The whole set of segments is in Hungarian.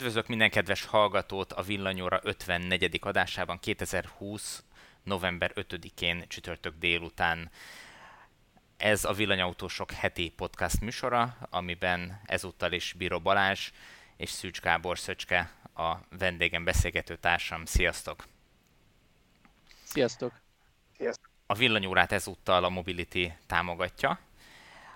Üdvözlök minden kedves hallgatót a Villanyóra 54. adásában 2020. november 5-én csütörtök délután. Ez a Villanyautósok heti podcast műsora, amiben ezúttal is Bíró Balázs és Szűcs Gábor Szöcske a vendégem beszélgető társam. Sziasztok! Sziasztok! Sziasztok! A villanyórát ezúttal a Mobility támogatja,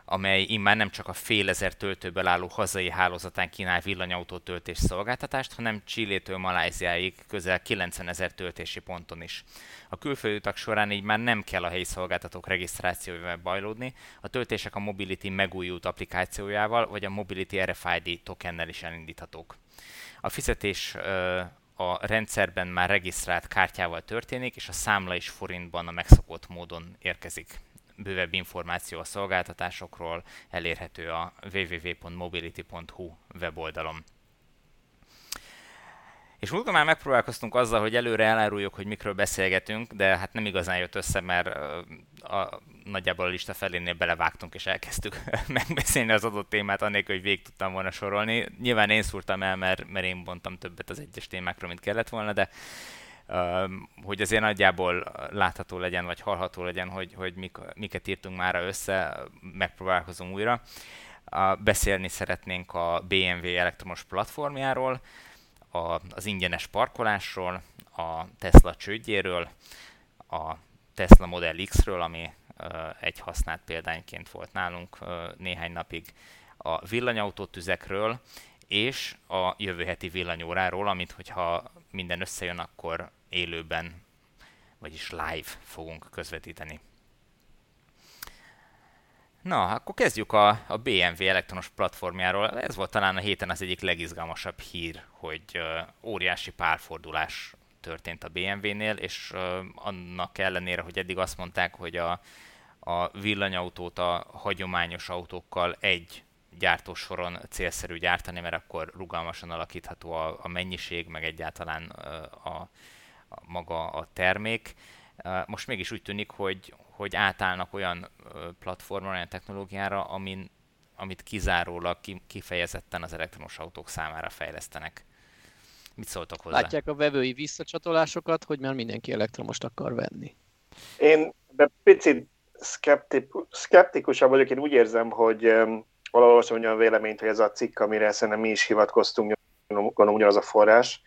amely immár nem csak a fél ezer töltőből álló hazai hálózatán kínál villanyautó töltés szolgáltatást, hanem Csillétől Maláziáig közel 90 ezer töltési ponton is. A külföldi utak során így már nem kell a helyi szolgáltatók regisztrációjával bajlódni, a töltések a Mobility megújult applikációjával vagy a Mobility RFID tokennel is elindíthatók. A fizetés a rendszerben már regisztrált kártyával történik, és a számla is forintban a megszokott módon érkezik bővebb információ a szolgáltatásokról elérhető a www.mobility.hu weboldalon. És múltkor már megpróbálkoztunk azzal, hogy előre eláruljuk, hogy mikről beszélgetünk, de hát nem igazán jött össze, mert a, nagyjából a lista felénél belevágtunk és elkezdtük megbeszélni az adott témát, annélkül, hogy végig tudtam volna sorolni. Nyilván én szúrtam el, mert, mert én bontam többet az egyes témákról, mint kellett volna, de hogy azért nagyjából látható legyen, vagy hallható legyen, hogy, hogy mik, miket írtunk már össze, megpróbálkozom újra. Beszélni szeretnénk a BMW elektromos platformjáról, az ingyenes parkolásról, a Tesla csődjéről, a Tesla Model X-ről, ami egy használt példányként volt nálunk néhány napig, a villanyautótüzekről, és a jövő heti villanyóráról, amit hogyha minden összejön, akkor élőben, vagyis live fogunk közvetíteni. Na, akkor kezdjük a, a BMW elektronos platformjáról. Ez volt talán a héten az egyik legizgalmasabb hír, hogy uh, óriási párfordulás történt a BMW-nél, és uh, annak ellenére, hogy eddig azt mondták, hogy a, a villanyautót a hagyományos autókkal egy gyártósoron célszerű gyártani, mert akkor rugalmasan alakítható a, a mennyiség, meg egyáltalán a, a, a maga a termék. Most mégis úgy tűnik, hogy, hogy átállnak olyan platformra, olyan technológiára, amin, amit kizárólag kifejezetten az elektromos autók számára fejlesztenek. Mit szóltok hozzá? Látják a vevői visszacsatolásokat, hogy már mindenki elektromost akar venni. Én be picit szkeptikusabb vagyok, én úgy érzem, hogy valahol olvastam olyan véleményt, hogy ez a cikk, amire szerintem mi is hivatkoztunk, gondolom ugyanaz a forrás,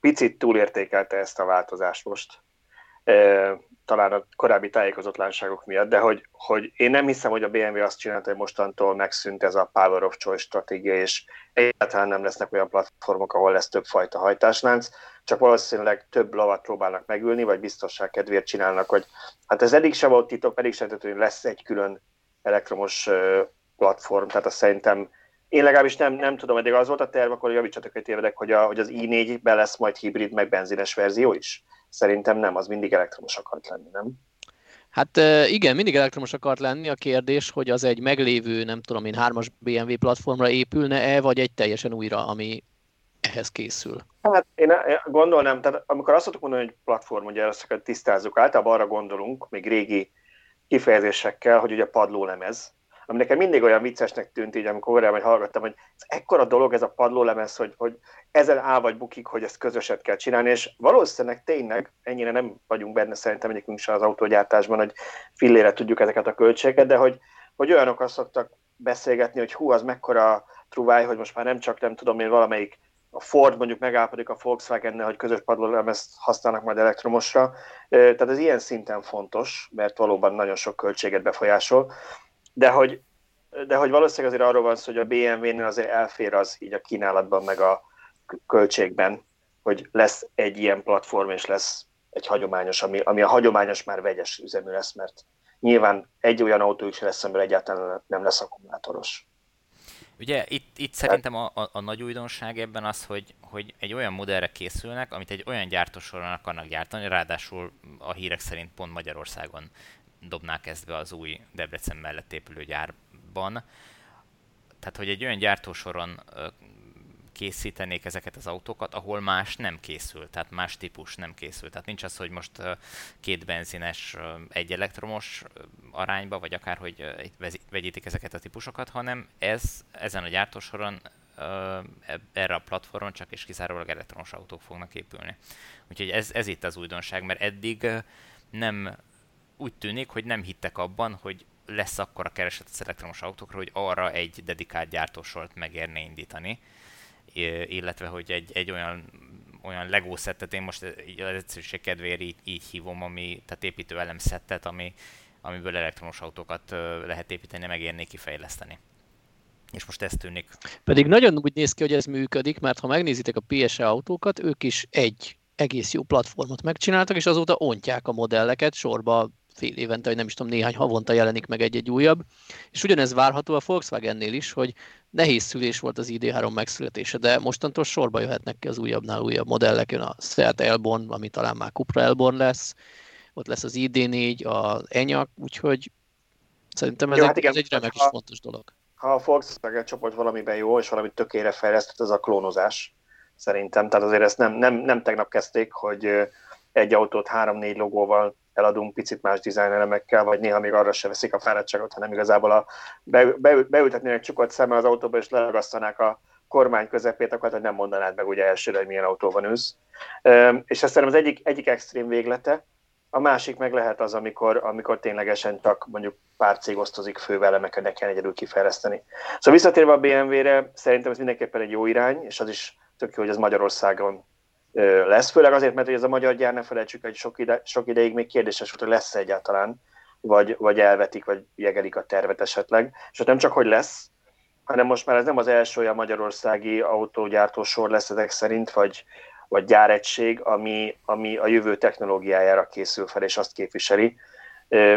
picit túlértékelte ezt a változást most. Talán a korábbi tájékozottlanságok miatt, de hogy, hogy én nem hiszem, hogy a BMW azt csinálta, hogy mostantól megszűnt ez a Power of Choice stratégia, és egyáltalán nem lesznek olyan platformok, ahol lesz több fajta hajtáslánc, csak valószínűleg több lavat próbálnak megülni, vagy biztonság kedvéért csinálnak, hogy hát ez eddig sem volt titok, pedig sem hogy lesz egy külön elektromos platform, tehát azt szerintem én legalábbis nem, nem tudom, eddig az volt a terv, akkor javítsatok, hogy tévedek, hogy, a, hogy az i4-ben lesz majd hibrid, meg benzines verzió is. Szerintem nem, az mindig elektromos akart lenni, nem? Hát igen, mindig elektromos akart lenni. A kérdés, hogy az egy meglévő, nem tudom én, hármas BMW platformra épülne-e, vagy egy teljesen újra, ami ehhez készül? Hát én gondolnám, tehát amikor azt szoktuk mondani, hogy platform, ugye ezt tisztázzuk, általában arra gondolunk, még régi kifejezésekkel, hogy ugye padlólemez, ami nekem mindig olyan viccesnek tűnt így, amikor korábban hallgattam, hogy ez ekkora dolog ez a padlólemez, hogy, hogy ezen áll vagy bukik, hogy ezt közöset kell csinálni, és valószínűleg tényleg ennyire nem vagyunk benne szerintem egyikünk sem az autógyártásban, hogy fillére tudjuk ezeket a költségeket, de hogy, hogy olyanok azt szoktak beszélgetni, hogy hú, az mekkora truváj, hogy most már nem csak nem tudom én valamelyik a Ford mondjuk megállapodik a volkswagen hogy közös padlólemezt használnak majd elektromosra. Tehát ez ilyen szinten fontos, mert valóban nagyon sok költséget befolyásol. De hogy, de hogy valószínűleg azért arról van szó, hogy a BMW-nél azért elfér az így a kínálatban, meg a költségben, hogy lesz egy ilyen platform, és lesz egy hagyományos, ami, ami a hagyományos már vegyes üzemű lesz, mert nyilván egy olyan autó is lesz, amiből egyáltalán nem lesz akkumulátoros. Ugye itt, itt szerintem a, a, a nagy újdonság ebben az, hogy, hogy egy olyan modellre készülnek, amit egy olyan gyártósoron akarnak gyártani, ráadásul a hírek szerint pont Magyarországon dobnák ezt be az új Debrecen mellett épülő gyárban. Tehát, hogy egy olyan gyártósoron készítenék ezeket az autókat, ahol más nem készül, tehát más típus nem készül. Tehát nincs az, hogy most két benzines, egy elektromos arányba, vagy akár, hogy vegyítik ezeket a típusokat, hanem ez ezen a gyártósoron erre a platformon csak és kizárólag elektromos autók fognak épülni. Úgyhogy ez, ez itt az újdonság, mert eddig nem úgy tűnik, hogy nem hittek abban, hogy lesz akkor a kereset az elektromos autókra, hogy arra egy dedikált gyártósort megérne indítani, illetve hogy egy, egy olyan olyan Lego szettet, én most az egyszerűség kedvéért így, így hívom, ami, tehát építő elem szettet, ami, amiből elektromos autókat lehet építeni, megérni kifejleszteni. És most ez tűnik. Pedig nagyon úgy néz ki, hogy ez működik, mert ha megnézitek a PSE autókat, ők is egy egész jó platformot megcsináltak, és azóta ontják a modelleket sorba fél évente, vagy nem is tudom, néhány havonta jelenik meg egy-egy újabb. És ugyanez várható a Volkswagennél is, hogy nehéz szülés volt az ID3 megszületése, de mostantól sorba jöhetnek ki az újabbnál újabb modellek, jön a Seat Elborn, ami talán már Cupra Elborn lesz, ott lesz az ID4, az Enyaq, úgyhogy szerintem ez, jó, egy, hát igen, ez egy remek és fontos dolog. Ha a Volkswagen csoport valamiben jó, és valamit tökére fejlesztett, az a klónozás szerintem. Tehát azért ezt nem, nem, nem tegnap kezdték, hogy egy autót három-négy logóval eladunk picit más dizájnelemekkel, vagy néha még arra se veszik a fáradtságot, hanem igazából a, be, be, beültetnének csukott szemmel az autóba, és leragasztanák a kormány közepét, akkor hát nem mondanád meg ugye elsőre, hogy milyen autóban ülsz. És szerintem az egyik, egyik extrém véglete, a másik meg lehet az, amikor, amikor ténylegesen csak mondjuk pár cég osztozik fővelemeket, ne kell egyedül kifejleszteni. Szóval visszatérve a BMW-re, szerintem ez mindenképpen egy jó irány, és az is tök jó, hogy ez Magyarországon lesz, főleg azért, mert ez a magyar gyár, ne felejtsük, hogy sok, ide, sok ideig még kérdéses volt, hogy lesz egyáltalán, vagy, vagy elvetik, vagy jegelik a tervet esetleg. És ott nem csak, hogy lesz, hanem most már ez nem az első olyan magyarországi autógyártó sor lesz ezek szerint, vagy, vagy gyáregység, ami, ami a jövő technológiájára készül fel, és azt képviseli.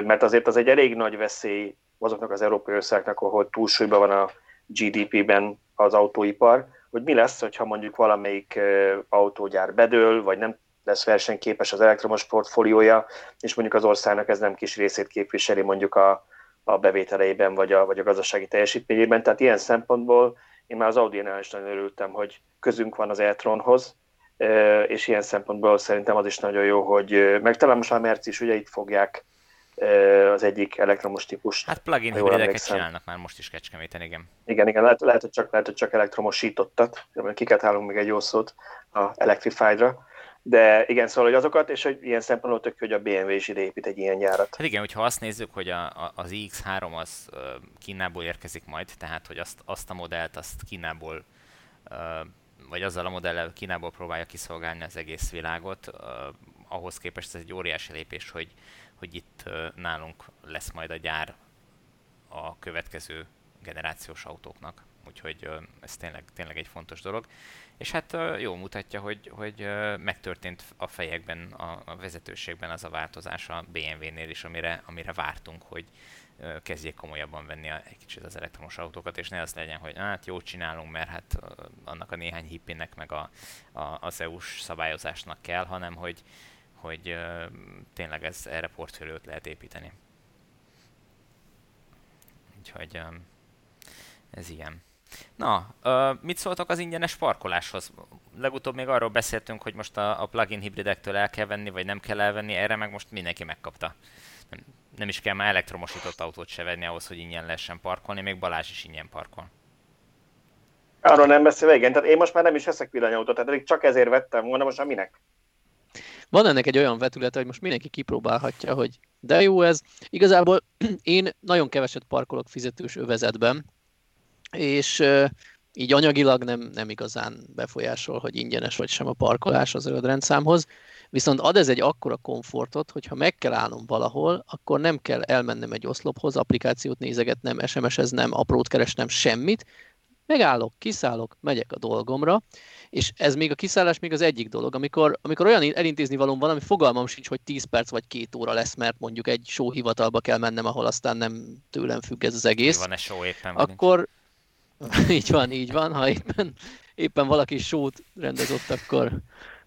Mert azért az egy elég nagy veszély azoknak az európai országnak, ahol túlsúlyban van a GDP-ben az autóipar, hogy mi lesz, hogyha mondjuk valamelyik autógyár bedől, vagy nem lesz versenyképes az elektromos portfóliója, és mondjuk az országnak ez nem kis részét képviseli mondjuk a, a bevételeiben, vagy a, vagy a gazdasági teljesítményében. Tehát ilyen szempontból én már az Audi-nál is nagyon örültem, hogy közünk van az e-tronhoz, és ilyen szempontból szerintem az is nagyon jó, hogy meg talán most már Merci is ugye itt fogják az egyik elektromos típus. Hát plugin hibrideket csinálnak már most is Kecskeméten, igen. Igen, igen, lehet, lehet, hogy csak, lehet, hogy csak elektromosítottat, kiket állunk még egy jó szót a Electrified-ra. De igen, szóval, hogy azokat, és hogy ilyen szempontból tök, hogy a BMW is ide épít egy ilyen gyárat. Hát igen, hogyha azt nézzük, hogy a, a, az iX3 az Kínából érkezik majd, tehát hogy azt, azt a modellt, azt Kínából vagy azzal a modellel Kínából próbálja kiszolgálni az egész világot, ahhoz képest ez egy óriási lépés, hogy, hogy itt nálunk lesz majd a gyár a következő generációs autóknak. Úgyhogy ez tényleg, tényleg egy fontos dolog. És hát jó mutatja, hogy, hogy megtörtént a fejekben, a, a vezetőségben az a változás a BMW-nél is, amire, amire vártunk, hogy kezdjék komolyabban venni a, egy kicsit az elektromos autókat, és ne az legyen, hogy hát jó csinálunk, mert hát annak a néhány hippinek meg a, a, az EU-s szabályozásnak kell, hanem hogy, hogy tényleg ez erre portfóliót lehet építeni. Úgyhogy um, ez ilyen. Na, mit szóltak az ingyenes parkoláshoz? Legutóbb még arról beszéltünk, hogy most a, a plugin hibridektől el kell venni, vagy nem kell elvenni, erre meg most mindenki megkapta. Nem, nem is kell már elektromosított autót se venni ahhoz, hogy ingyen lehessen parkolni, még Balázs is ingyen parkol. Arról nem beszélve, igen, tehát én most már nem is veszek villanyautót, tehát csak ezért vettem volna, most már minek? Van ennek egy olyan vetülete, hogy most mindenki kipróbálhatja, hogy de jó ez. Igazából én nagyon keveset parkolok fizetős övezetben, és így anyagilag nem, nem igazán befolyásol, hogy ingyenes vagy sem a parkolás az zöldrendszámhoz. Viszont ad ez egy akkora komfortot, hogy ha meg kell állnom valahol, akkor nem kell elmennem egy oszlophoz, applikációt nézegetnem, SMS-ez nem, aprót keresnem, semmit. Megállok, kiszállok, megyek a dolgomra, és ez még a kiszállás még az egyik dolog, amikor, amikor olyan elintézni valóm van, ami fogalmam sincs, hogy 10 perc vagy 2 óra lesz, mert mondjuk egy sóhivatalba kell mennem, ahol aztán nem tőlem függ ez az egész. Van-e show éppen? Akkor, így van, így van, ha éppen, éppen valaki sót rendezott, akkor,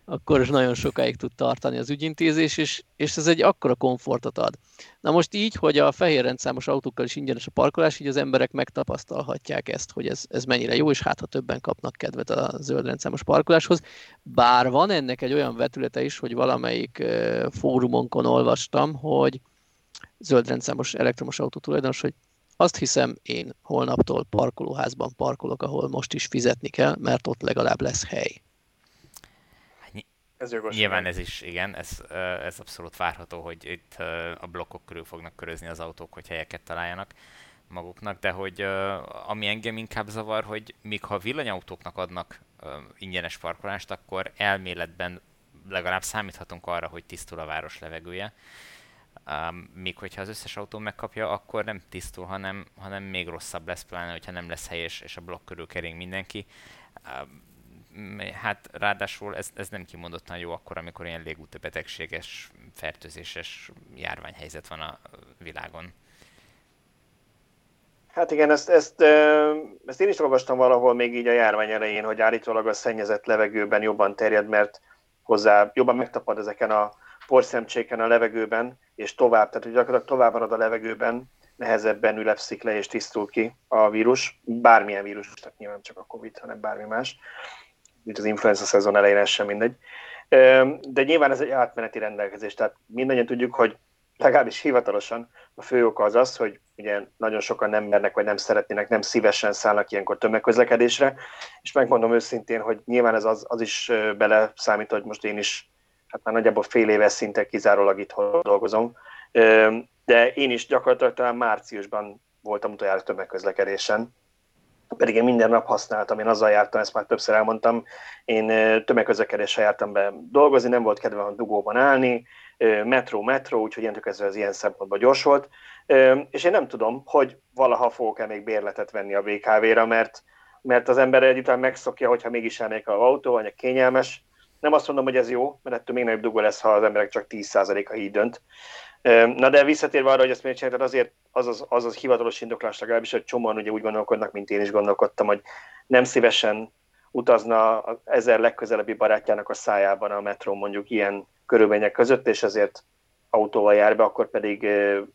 akkor is nagyon sokáig tud tartani az ügyintézés, és, és ez egy akkora komfortot ad. Na most így, hogy a fehér rendszámos autókkal is ingyenes a parkolás, így az emberek megtapasztalhatják ezt, hogy ez, ez mennyire jó, és hát ha többen kapnak kedvet a zöld rendszámos parkoláshoz. Bár van ennek egy olyan vetülete is, hogy valamelyik fórumonkon olvastam, hogy zöld rendszámos elektromos autó tulajdonos, hogy Azt hiszem, én holnaptól parkolóházban parkolok, ahol most is fizetni kell, mert ott legalább lesz hely. Ez jogos. Nyilván ez is, igen, ez, ez abszolút várható, hogy itt a blokkok körül fognak körözni az autók, hogy helyeket találjanak maguknak, de hogy ami engem inkább zavar, hogy míg ha villanyautóknak adnak ingyenes parkolást, akkor elméletben legalább számíthatunk arra, hogy tisztul a város levegője. Um, míg hogyha az összes autó megkapja, akkor nem tisztul, hanem, hanem még rosszabb lesz, pláne, hogyha nem lesz hely, és, és a blokk körül kering mindenki. Um, hát ráadásul ez, ez nem kimondottan jó akkor, amikor ilyen légúti betegséges, fertőzéses járványhelyzet van a világon. Hát igen, ezt, ezt, ezt én is olvastam valahol még így a járvány elején, hogy állítólag a szennyezett levegőben jobban terjed, mert hozzá jobban megtapad ezeken a porszemcséken a levegőben, és tovább, tehát hogy gyakorlatilag tovább marad a levegőben, nehezebben ülepszik le és tisztul ki a vírus, bármilyen vírus, tehát nyilván csak a Covid, hanem bármi más mint az influenza szezon elején, ez sem mindegy. De nyilván ez egy átmeneti rendelkezés, tehát mindannyian tudjuk, hogy legalábbis hivatalosan a fő oka az az, hogy ugye nagyon sokan nem mernek, vagy nem szeretnének, nem szívesen szállnak ilyenkor tömegközlekedésre, és megmondom őszintén, hogy nyilván ez az, az is bele számít, hogy most én is, hát már nagyjából fél éves szinte kizárólag itt dolgozom, de én is gyakorlatilag talán márciusban voltam utoljára tömegközlekedésen, pedig én minden nap használtam, én azzal jártam, ezt már többször elmondtam, én tömegközlekedéssel jártam be dolgozni, nem volt kedvem a dugóban állni, metró, metró, úgyhogy ilyen ez ilyen szempontból gyors volt, és én nem tudom, hogy valaha fogok-e még bérletet venni a BKV-ra, mert, mert az ember együtt megszokja, hogyha mégis elnék a autó, vagy kényelmes, nem azt mondom, hogy ez jó, mert ettől még nagyobb dugó lesz, ha az emberek csak 10%-a így dönt, Na de visszatérve arra, hogy ezt miért csináltad, azért az az, az, az hivatalos indoklás legalábbis, hogy csomóan ugye úgy gondolkodnak, mint én is gondolkodtam, hogy nem szívesen utazna az ezer legközelebbi barátjának a szájában a metró mondjuk ilyen körülmények között, és ezért autóval jár be, akkor pedig,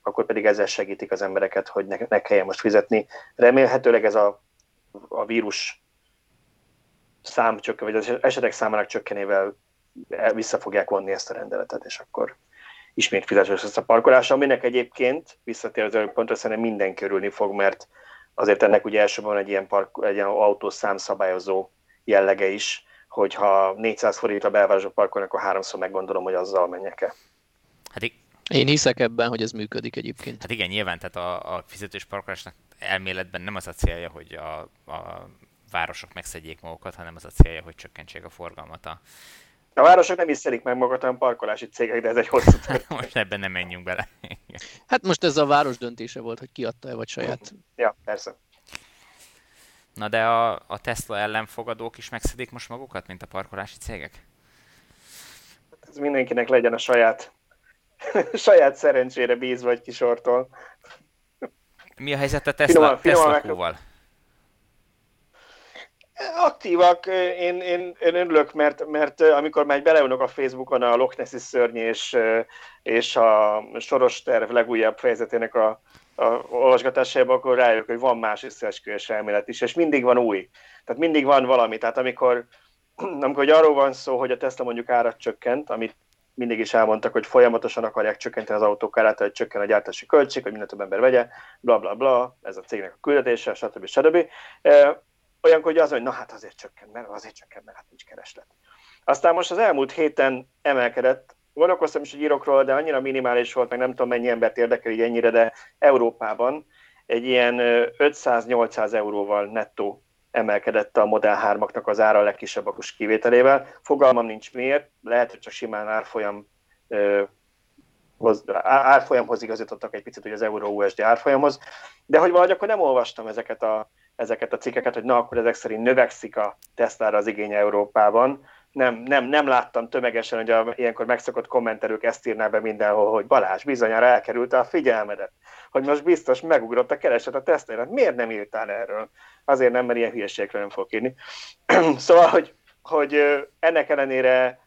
akkor pedig ezzel segítik az embereket, hogy ne, ne kelljen most fizetni. Remélhetőleg ez a, a vírus szám csökken, vagy az esetek számának csökkenével vissza fogják vonni ezt a rendeletet, és akkor ismét fizetős lesz a parkolás, aminek egyébként visszatér az pontra szerintem minden körülni fog, mert azért ennek ugye elsőben egy ilyen, park, egy ilyen autószám szabályozó jellege is, hogyha 400 forint a belvárosba parkolnak, akkor háromszor meggondolom, hogy azzal menjek-e. Hát én hiszek ebben, hogy ez működik egyébként. Hát igen, nyilván, tehát a, a fizetős parkolásnak elméletben nem az a célja, hogy a, a városok megszedjék magukat, hanem az a célja, hogy csökkentsék a forgalmat a, a városok nem is szedik meg magukat, hanem parkolási cégek, de ez egy hosszú Most ebben nem menjünk bele. hát most ez a város döntése volt, hogy kiadta-e vagy saját. Ja, persze. Na de a, a Tesla ellenfogadók is megszedik most magukat, mint a parkolási cégek? Ez mindenkinek legyen a saját, saját szerencsére bízva egy kisortól. Mi a helyzet a Tesla, finoman, Tesla Aktívak, én, én, én örülök, mert, mert amikor már beleülök a Facebookon a Loch Nessi szörny és, és a soros terv legújabb fejezetének a, a olvasgatásába, akkor rájövök, hogy van más összeesküvés elmélet is, és mindig van új. Tehát mindig van valami. Tehát amikor, amikor arról van szó, hogy a Tesla mondjuk árat csökkent, amit mindig is elmondtak, hogy folyamatosan akarják csökkenteni az autók árát, hogy csökken a gyártási költség, hogy minél több ember vegye, bla bla bla, ez a cégnek a küldetése, stb. stb olyankor, hogy az, hogy na hát azért csökken, mert azért csökken, mert hát nincs kereslet. Aztán most az elmúlt héten emelkedett, gondolkoztam is, hogy írokról, de annyira minimális volt, meg nem tudom mennyi embert érdekel így ennyire, de Európában egy ilyen 500-800 euróval nettó emelkedett a Model 3-aknak az ára a legkisebb akus kivételével. Fogalmam nincs miért, lehet, hogy csak simán árfolyam hoz, árfolyamhoz igazítottak egy picit, hogy az euró USD árfolyamhoz, de hogy valahogy akkor nem olvastam ezeket a ezeket a cikkeket, hogy na, akkor ezek szerint növekszik a Tesla-ra az igény Európában. Nem, nem, nem láttam tömegesen, hogy a ilyenkor megszokott kommentelők ezt írná be mindenhol, hogy Balázs bizonyára elkerülte a figyelmedet, hogy most biztos megugrott a kereset a Tesla-ra. Hát miért nem írtál erről? Azért nem, mert ilyen hülyeségről nem fog írni. szóval, hogy, hogy ennek ellenére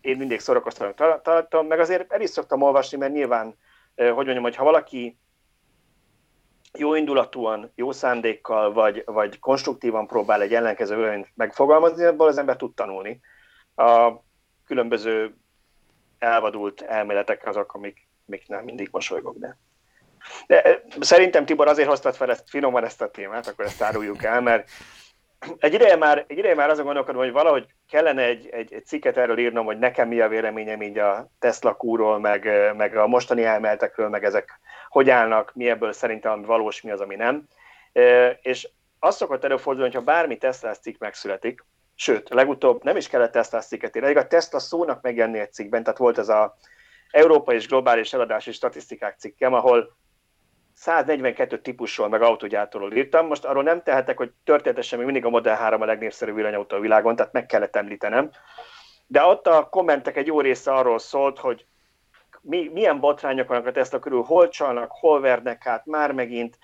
én mindig szórakoztatóan tartom, meg azért el is szoktam olvasni, mert nyilván, hogy mondjam, hogy ha valaki jó indulatúan, jó szándékkal, vagy, vagy konstruktívan próbál egy ellenkező véleményt megfogalmazni, abból az ember tud tanulni. A különböző elvadult elméletek azok, amik, nem mindig mosolygok, de De szerintem Tibor azért hoztad fel ezt, finoman ezt a témát, akkor ezt áruljuk el, mert egy ideje már, egy ideje már azon gondolkodom, hogy valahogy kellene egy, egy, egy cikket erről írnom, hogy nekem mi a véleményem így a Tesla kúról, meg, meg a mostani elmeltekről, meg ezek hogy állnak, mi ebből szerintem valós, mi az, ami nem. És azt szokott előfordulni, hogyha bármi Tesla cikk megszületik, sőt, legutóbb nem is kellett Tesla cikket írni, a Tesla szónak megjelenni egy cikkben, tehát volt ez a Európai és Globális Eladási Statisztikák cikkem, ahol 142 típusról, meg autógyártóról írtam. Most arról nem tehetek, hogy történetesen még mindig a Model 3 a legnépszerűbb villanyautó a világon, tehát meg kellett említenem. De ott a kommentek egy jó része arról szólt, hogy mi, milyen botrányok vannak a Tesla körül, hol csalnak, hol vernek át, már megint.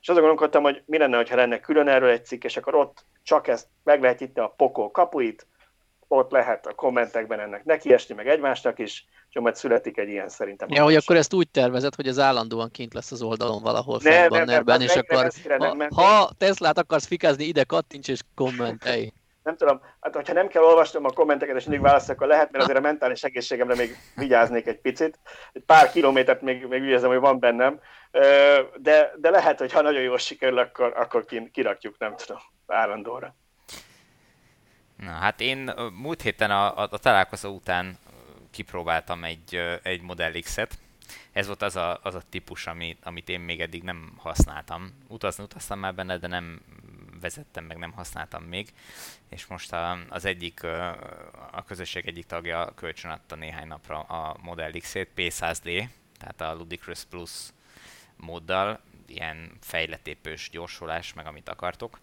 És azon gondolkodtam, hogy mi lenne, ha lenne külön erről egy cikk, és akkor ott csak ezt meg lehet itt a pokol kapuit, ott lehet a kommentekben ennek nekiesni, meg egymásnak is, és majd születik egy ilyen szerintem. Ja, hogy akkor ezt úgy tervezed, hogy ez állandóan kint lesz az oldalon valahol ne, ne, bannerben, és akkor ha, nem, ha Teslát akarsz fikázni, ide kattints és kommentelj. Nem tudom, hát hogyha nem kell olvasnom a kommenteket, és mindig válaszolok, akkor lehet, mert azért a mentális egészségemre még vigyáznék egy picit. Egy pár kilométert még, még ügyezem, hogy van bennem. De, de lehet, hogy ha nagyon jól sikerül, akkor, akkor kirakjuk, nem tudom, állandóra. Na hát én múlt héten a, a, a találkozó után kipróbáltam egy, egy Model X-et. Ez volt az a, az a típus, amit, amit én még eddig nem használtam. Utazni utaztam már benne, de nem vezettem, meg nem használtam még. És most a, az egyik, a közösség egyik tagja kölcsön adta néhány napra a Model X-ét, P100D, tehát a Ludicrous Plus móddal, ilyen fejletépős gyorsulás, meg amit akartok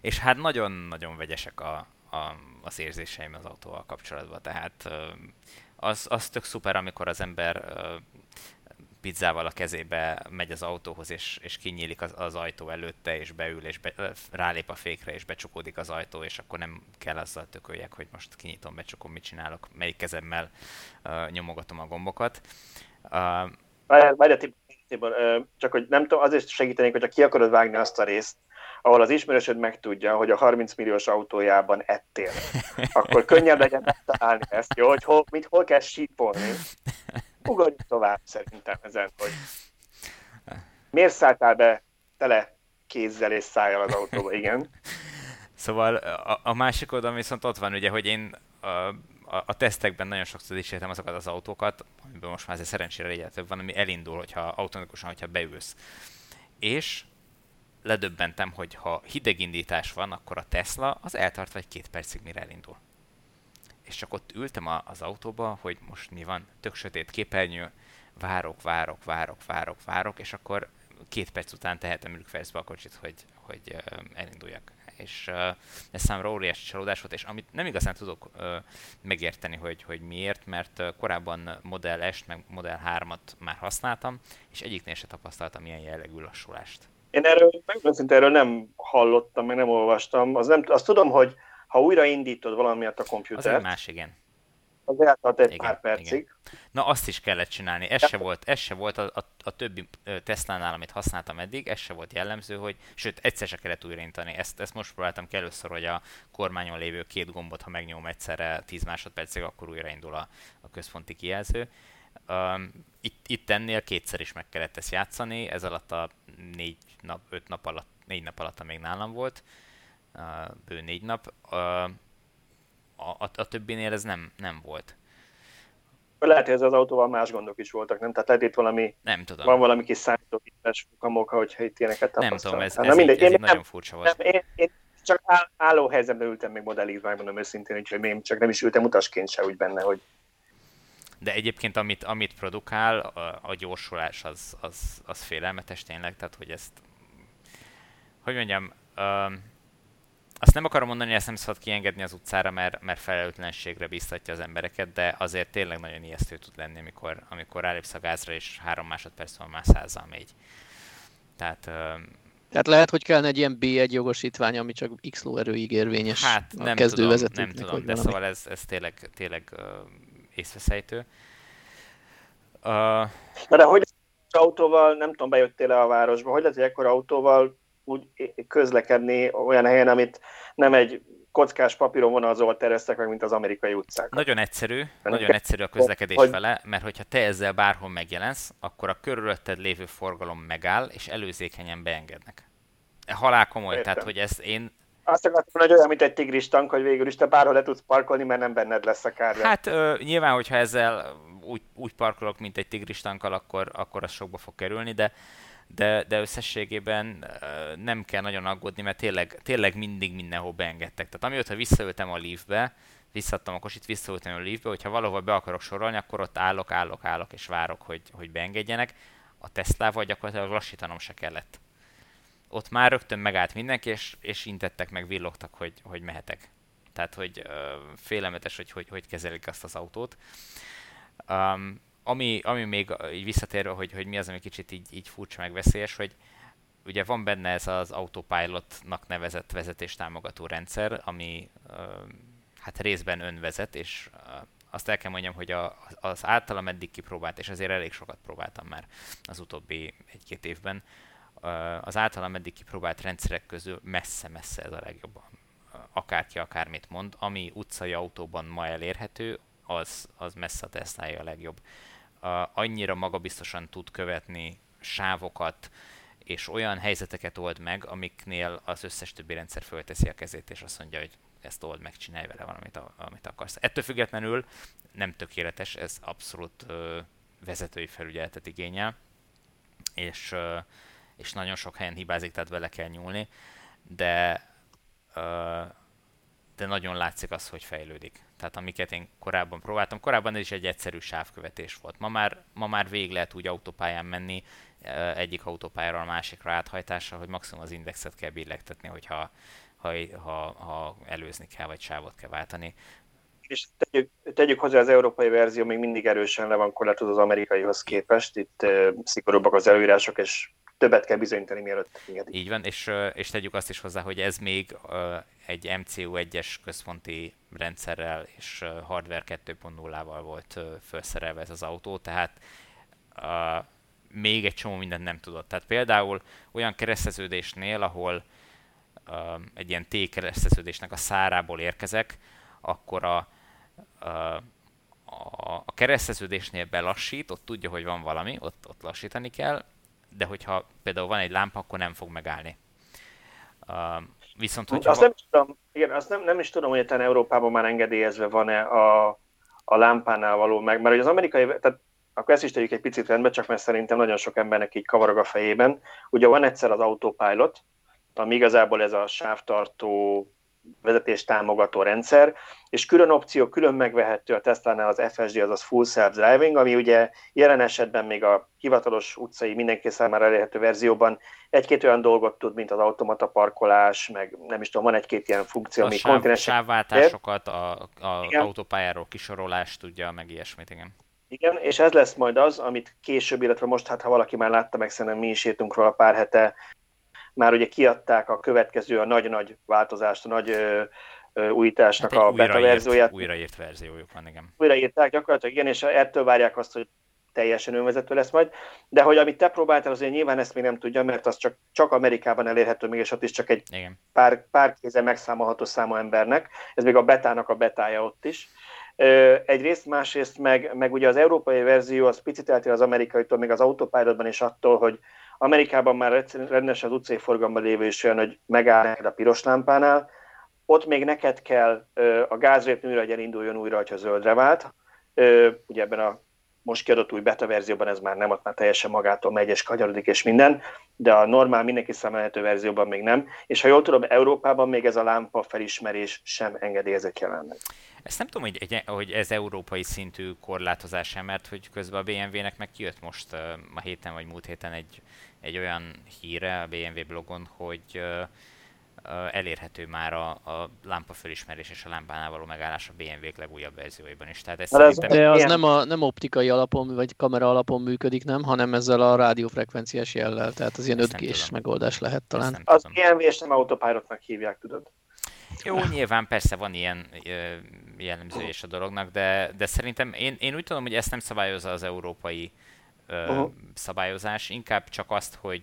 és hát nagyon-nagyon vegyesek a, a, az érzéseim az autóval kapcsolatban, tehát az, az tök szuper, amikor az ember pizzával a kezébe megy az autóhoz, és, és kinyílik az, az ajtó előtte, és beül, és be, rálép a fékre, és becsukódik az ajtó, és akkor nem kell azzal tököljek, hogy most kinyitom, becsukom, mit csinálok, melyik kezemmel uh, nyomogatom a gombokat. Uh, Várjál, Tibor, csak hogy nem tudom, azért segítenék, hogyha ki akarod vágni azt a részt, ahol az ismerősöd megtudja, hogy a 30 milliós autójában ettél, akkor könnyebb legyen megtalálni ezt, jó, hogy hol, mit, hol kell sípolni. Ugorjunk tovább szerintem ezen, hogy miért szálltál be tele kézzel és szájjal az autóba, igen. Szóval a, a másik oldalon viszont ott van ugye, hogy én a, a, a tesztekben nagyon sokszor dicsértem azokat az autókat, amiből most már azért szerencsére egyre több van, ami elindul, hogyha automatikusan, hogyha beülsz. És ledöbbentem, hogy ha hidegindítás van, akkor a Tesla az eltart vagy két percig, mire elindul. És csak ott ültem a, az autóba, hogy most mi van, tök sötét képernyő, várok, várok, várok, várok, várok, és akkor két perc után tehetem ülükfelszbe a kocsit, hogy, hogy uh, elinduljak. És uh, ez számomra óriási csalódás volt, és amit nem igazán tudok uh, megérteni, hogy, hogy miért, mert uh, korábban Model S-t, meg Model 3-at már használtam, és egyiknél se tapasztaltam ilyen jellegű lassulást. Én erről, megmondom, erről nem hallottam, meg nem olvastam. Az nem, azt tudom, hogy ha újraindítod valamiatt a komputert... Az egy más, igen. Az eltart egy igen, pár percig. Igen. Na azt is kellett csinálni. Ez se volt, ez se volt a, a, a többi Tesla-nál, amit használtam eddig, ez se volt jellemző, hogy sőt, egyszer se kellett újraindítani. Ezt, ezt most próbáltam ki először, hogy a kormányon lévő két gombot, ha megnyom egyszerre 10 másodpercig, akkor újraindul a, a központi kijelző. Um, itt, itt ennél kétszer is meg kellett ezt játszani, ez alatt a négy nap, öt nap alatt, négy nap alatt, még nálam volt, uh, bő négy nap. Uh, a, a, a többinél ez nem, nem volt. Lehet, hogy ez az autóval más gondok is voltak, nem? Tehát lehet itt valami, nem tudom. van valami kis számítógépes fukamok, hogyha itt ilyeneket tapasztal. Nem tudom, ez, ez, ez, mindegy, ez én nagyon nem, furcsa volt. Nem, én, én csak áll, álló helyzetben ültem még Model megmondom őszintén, úgyhogy én csak nem is ültem utasként se úgy benne, hogy de egyébként amit, amit produkál, a, a gyorsulás az, az, az félelmetes tényleg, tehát hogy ezt, hogy mondjam, ö, azt nem akarom mondani, hogy ezt nem szabad kiengedni az utcára, mert, mert felelőtlenségre biztatja az embereket, de azért tényleg nagyon ijesztő tud lenni, amikor, amikor rálépsz a gázra, és három másodperc van már százzal megy. Tehát, ö, tehát lehet, hogy kellene egy ilyen B1 jogosítvány, ami csak X lóerőig érvényes hát, nem a tudom, nem tudom, de szóval ez, ez tényleg, tényleg észveszejtő. Uh... Na de hogy autóval, nem tudom, bejöttél-e a városba, hogy lehet, hogy ekkor autóval úgy közlekedni olyan helyen, amit nem egy kockás papíron vonalzóval terveztek meg, mint az amerikai utcák. Nagyon egyszerű, De nagyon egyszerű a közlekedés hogy... fele, mert hogyha te ezzel bárhol megjelensz, akkor a körülötted lévő forgalom megáll, és előzékenyen beengednek. Halál komoly, Értem. tehát hogy ezt én azt akartam, hogy olyan, mint egy tigris tank, hogy végül is te bárhol le tudsz parkolni, mert nem benned lesz a kár. Hát ö, nyilván, hogyha ezzel úgy, úgy parkolok, mint egy tigris tankkal, akkor, akkor az sokba fog kerülni, de de, de összességében nem kell nagyon aggódni, mert tényleg, tényleg mindig mindenhol beengedtek. Tehát amióta visszaültem a Leafbe, visszadtam a kosit, visszaültem a Leafbe, hogyha valahol be akarok sorolni, akkor ott állok, állok, állok, és várok, hogy, hogy beengedjenek. A Tesla-val gyakorlatilag lassítanom se kellett. Ott már rögtön megállt mindenki, és, és intettek meg, villogtak, hogy, hogy mehetek. Tehát, hogy uh, félelmetes, hogy, hogy hogy kezelik azt az autót. Um, ami, ami még így visszatérve, hogy, hogy mi az, ami kicsit így, így furcsa meg veszélyes, hogy ugye van benne ez az autopilotnak nevezett vezetéstámogató rendszer, ami hát részben önvezet, és azt el kell mondjam, hogy a, az általam eddig kipróbált, és azért elég sokat próbáltam már az utóbbi egy-két évben, az általam eddig kipróbált rendszerek közül messze-messze ez a legjobb. Akárki akármit mond, ami utcai autóban ma elérhető, az, az messze a tesla a legjobb annyira magabiztosan tud követni sávokat, és olyan helyzeteket old meg, amiknél az összes többi rendszer fölteszi a kezét, és azt mondja, hogy ezt old meg, csinálj vele valamit, amit akarsz. Ettől függetlenül nem tökéletes, ez abszolút ö, vezetői felügyeletet igényel, és, ö, és nagyon sok helyen hibázik, tehát bele kell nyúlni, de de nagyon látszik az, hogy fejlődik. Tehát amiket én korábban próbáltam, korábban ez is egy egyszerű sávkövetés volt. Ma már, ma már végig lehet úgy autópályán menni, egyik autópályára a másikra áthajtással, hogy maximum az indexet kell billegtetni, hogyha ha, ha, ha előzni kell, vagy sávot kell váltani. És tegyük, tegyük hozzá, az európai verzió még mindig erősen le van korlátozva az amerikaihoz képest. Itt szigorúbbak az előírások, és többet kell bizonyítani, mielőtt engedik. Így van, és, és tegyük azt is hozzá, hogy ez még egy MCU1-es központi rendszerrel és hardware 2.0-val volt felszerelve ez az autó, tehát uh, még egy csomó mindent nem tudott. Tehát például olyan kereszteződésnél, ahol uh, egy ilyen T-kereszteződésnek a szárából érkezek, akkor a, a, a, a kereszteződésnél belassít, ott tudja, hogy van valami, ott, ott lassítani kell, de hogyha például van egy lámpa, akkor nem fog megállni. Uh, viszont, hogyha... Azt nem is tudom, igen, azt nem, nem is tudom, hogy ezen Európában már engedélyezve van-e a, a lámpánál való meg, mert az amerikai, tehát akkor ezt is tegyük egy picit rendbe, csak mert szerintem nagyon sok embernek így kavarog a fejében. Ugye van egyszer az autopilot, ami igazából ez a sávtartó vezetés támogató rendszer, és külön opció, külön megvehető a Tesla-nál az FSD, azaz Full Self Driving, ami ugye jelen esetben még a hivatalos utcai mindenki számára elérhető verzióban egy-két olyan dolgot tud, mint az automata parkolás, meg nem is tudom, van egy-két ilyen funkció, a ami sáv, kontinens... sávváltásokat, a, a autópályáról kisorolást tudja, meg ilyesmit, igen. Igen, és ez lesz majd az, amit később, illetve most, hát ha valaki már látta, meg szerintem mi is írtunk róla pár hete, már ugye kiadták a következő, a nagy-nagy változást, a nagy ö, ö, újításnak hát a beta verzióját. Újraírt verziójuk van, igen. Újraírták gyakorlatilag, igen, és ettől várják azt, hogy teljesen önvezető lesz majd, de hogy amit te próbáltál, azért nyilván ezt még nem tudja, mert az csak, csak Amerikában elérhető, még és ott is csak egy Igen. pár, pár kéze megszámolható számú embernek, ez még a betának a betája ott is. Egyrészt, másrészt meg, meg ugye az európai verzió az picit eltér az amerikaitól, még az autopilotban is attól, hogy Amerikában már rendes az utcai forgalomban lévő is olyan, hogy megáll a piros lámpánál, ott még neked kell a gázrépni újra, hogy elinduljon újra, ha zöldre vált. Ugye ebben a most kiadott új beta verzióban ez már nem, ott már teljesen magától megy és kagyarodik és minden, de a normál mindenki számára verzióban még nem. És ha jól tudom, Európában még ez a lámpa felismerés sem engedélyezett jelenleg. Ezt nem tudom, hogy, hogy ez európai szintű korlátozás mert hogy közben a BMW-nek meg kijött most a héten vagy múlt héten egy, egy olyan híre a BMW blogon, hogy elérhető már a, a lámpa fölismerés és a lámpánál való megállás a BMW-k legújabb verzióiban is. Tehát ez szerintem... De az nem, a, nem optikai alapon, vagy kamera alapon működik, nem, hanem ezzel a rádiófrekvenciás jellel, tehát az ilyen 5G-s megoldás lehet talán. Az BMW és nem autopilotnak hívják, tudod. Jó, nyilván persze van ilyen jellemző is a dolognak, de, de szerintem én, én úgy tudom, hogy ezt nem szabályozza az európai uh-huh. szabályozás, inkább csak azt, hogy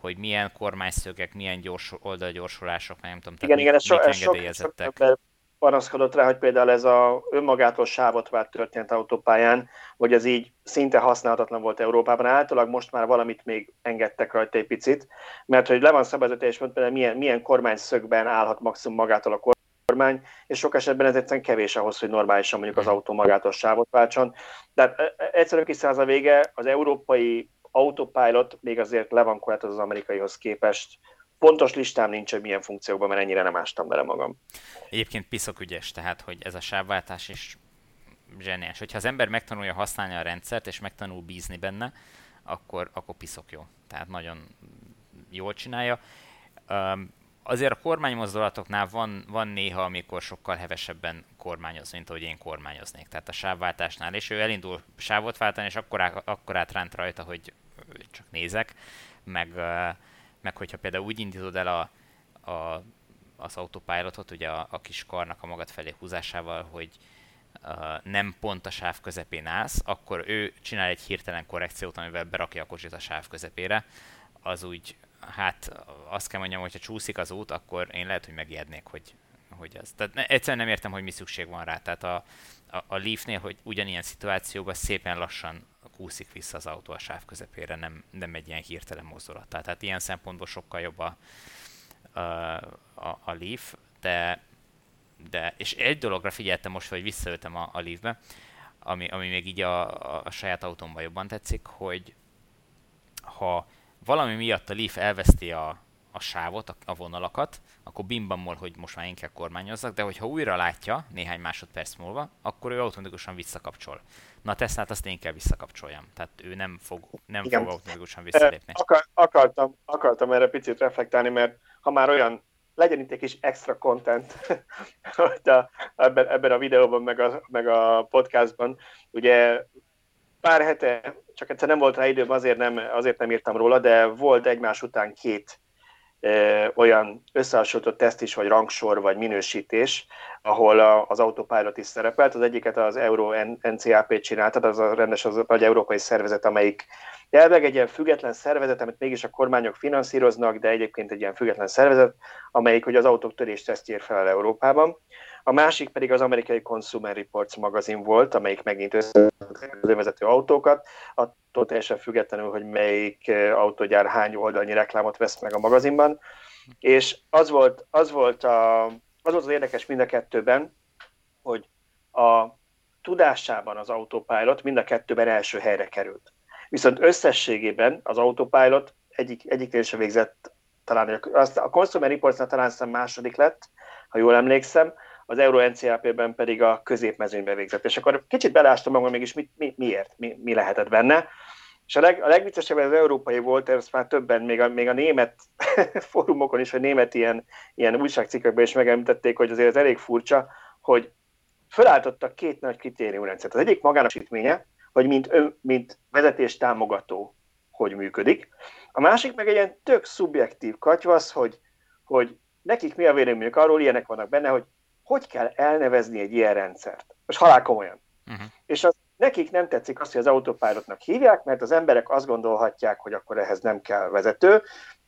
hogy milyen kormányszögek, milyen gyors oldalgyorsulások, nem tudom, igen, igen, ez so, ez sok, sok panaszkodott rá, hogy például ez a önmagától sávot vált történt autópályán, hogy ez így szinte használhatatlan volt Európában. Általában most már valamit még engedtek rajta egy picit, mert hogy le van szabadott, és például milyen, milyen kormányszögben állhat maximum magától a kormány, és sok esetben ez egyszerűen kevés ahhoz, hogy normálisan mondjuk az autó magától sávot váltson. Tehát e, e, egyszerűen kis a vége, az európai autopilot még azért le van az amerikaihoz képest, pontos listám nincs, hogy milyen funkciókban, mert ennyire nem ástam bele magam. Egyébként piszok ügyes, tehát, hogy ez a sávváltás is zseniás. Hogyha az ember megtanulja használni a rendszert, és megtanul bízni benne, akkor, akkor piszok jó. Tehát nagyon jól csinálja. Um, azért a kormánymozdulatoknál van, van néha, amikor sokkal hevesebben kormányoz, mint ahogy én kormányoznék. Tehát a sávváltásnál, és ő elindul sávot váltani, és akkor, akkor átránt rajta, hogy csak nézek, meg meg hogyha például úgy indítod el a, a, az autopilotot, ugye a, a kis karnak a magad felé húzásával, hogy uh, nem pont a sáv közepén állsz, akkor ő csinál egy hirtelen korrekciót, amivel berakja a kocsit a sáv közepére, az úgy, hát azt kell mondjam, hogyha csúszik az út, akkor én lehet, hogy megijednék, hogy, hogy az. Tehát egyszerűen nem értem, hogy mi szükség van rá. Tehát a, a, a Leafnél, hogy ugyanilyen szituációban szépen lassan kúszik vissza az autó a sáv közepére, nem, nem egy ilyen hirtelen mozdulat. Tehát ilyen szempontból sokkal jobb a, a, a, a Leaf, de, de, és egy dologra figyeltem most, hogy visszajöttem a, a Leafbe, ami, ami még így a, a, a saját autómban jobban tetszik, hogy ha valami miatt a Leaf elveszti a, a sávot, a, a vonalakat, akkor bimbamol, hogy most már én kell kormányozzak, de hogyha újra látja néhány másodperc múlva, akkor ő automatikusan visszakapcsol. Na a Teslát azt én kell visszakapcsoljam. Tehát ő nem fog, nem fog automatikusan visszalépni. Akar, akartam, akartam erre picit reflektálni, mert ha már olyan legyen itt egy kis extra content hogy a, ebben, ebben a videóban, meg a, meg a podcastban. Ugye pár hete, csak egyszer nem volt rá időm, azért nem, azért nem írtam róla, de volt egymás után két olyan összehasonlított teszt is, vagy rangsor, vagy minősítés, ahol a, az autopilot is szerepelt. Az egyiket az Euro NCAP csinálta, az a rendes az nagy európai szervezet, amelyik elveg egy ilyen független szervezet, amit mégis a kormányok finanszíroznak, de egyébként egy ilyen független szervezet, amelyik hogy az autók törés tesztjér fel Európában. A másik pedig az amerikai Consumer Reports magazin volt, amelyik megint az vezető autókat, attól teljesen függetlenül, hogy melyik autógyár hány oldalnyi reklámot vesz meg a magazinban. És az volt, az volt, a, az, volt az érdekes mind a kettőben, hogy a tudásában az autopilot mind a kettőben első helyre került. Viszont összességében az autopilot egyik, egyiknél sem végzett, talán a Consumer Reportsnál talán második lett, ha jól emlékszem, az Euro NCAP-ben pedig a középmezőnybe végzett. És akkor kicsit belástam magam mégis, mi, mi, miért, mi, mi lehetett benne. És a, leg, a legviccesebb az európai volt, ezt már többen, még a, még a német fórumokon is, vagy német ilyen, ilyen újságcikkekben is megemlítették, hogy azért ez elég furcsa, hogy felálltottak két nagy kritériumrendszert. Az egyik magánosítménye, hogy mint, ön, mint vezetés támogató, hogy működik. A másik meg egy ilyen tök szubjektív katyvasz, hogy, hogy nekik mi a véleményük arról, ilyenek vannak benne, hogy hogy kell elnevezni egy ilyen rendszert. Most halál komolyan. Uh-huh. És az, nekik nem tetszik azt, hogy az autopilotnak hívják, mert az emberek azt gondolhatják, hogy akkor ehhez nem kell vezető.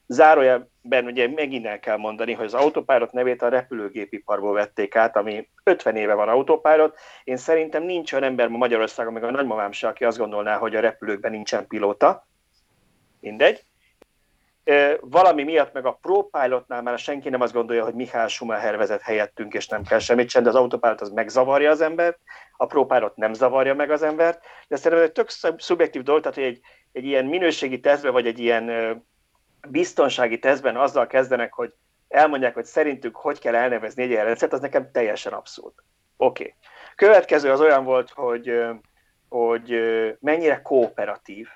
Zárójelben ugye megint el kell mondani, hogy az autopilot nevét a repülőgépiparból vették át, ami 50 éve van autopilot. Én szerintem nincs olyan ember ma Magyarországon, meg a nagymamám se, aki azt gondolná, hogy a repülőkben nincsen pilóta. Mindegy valami miatt meg a ProPilotnál már senki nem azt gondolja, hogy Mihály Schumacher vezet helyettünk, és nem kell semmit sem, de az autopilot az megzavarja az embert, a ProPilot nem zavarja meg az embert, de szerintem egy tök szubjektív dolog, tehát hogy egy, egy ilyen minőségi tesztben, vagy egy ilyen biztonsági tesztben azzal kezdenek, hogy elmondják, hogy szerintük hogy kell elnevezni egy ilyen rendszert, az nekem teljesen abszurd. Oké. Okay. Következő az olyan volt, hogy, hogy mennyire kooperatív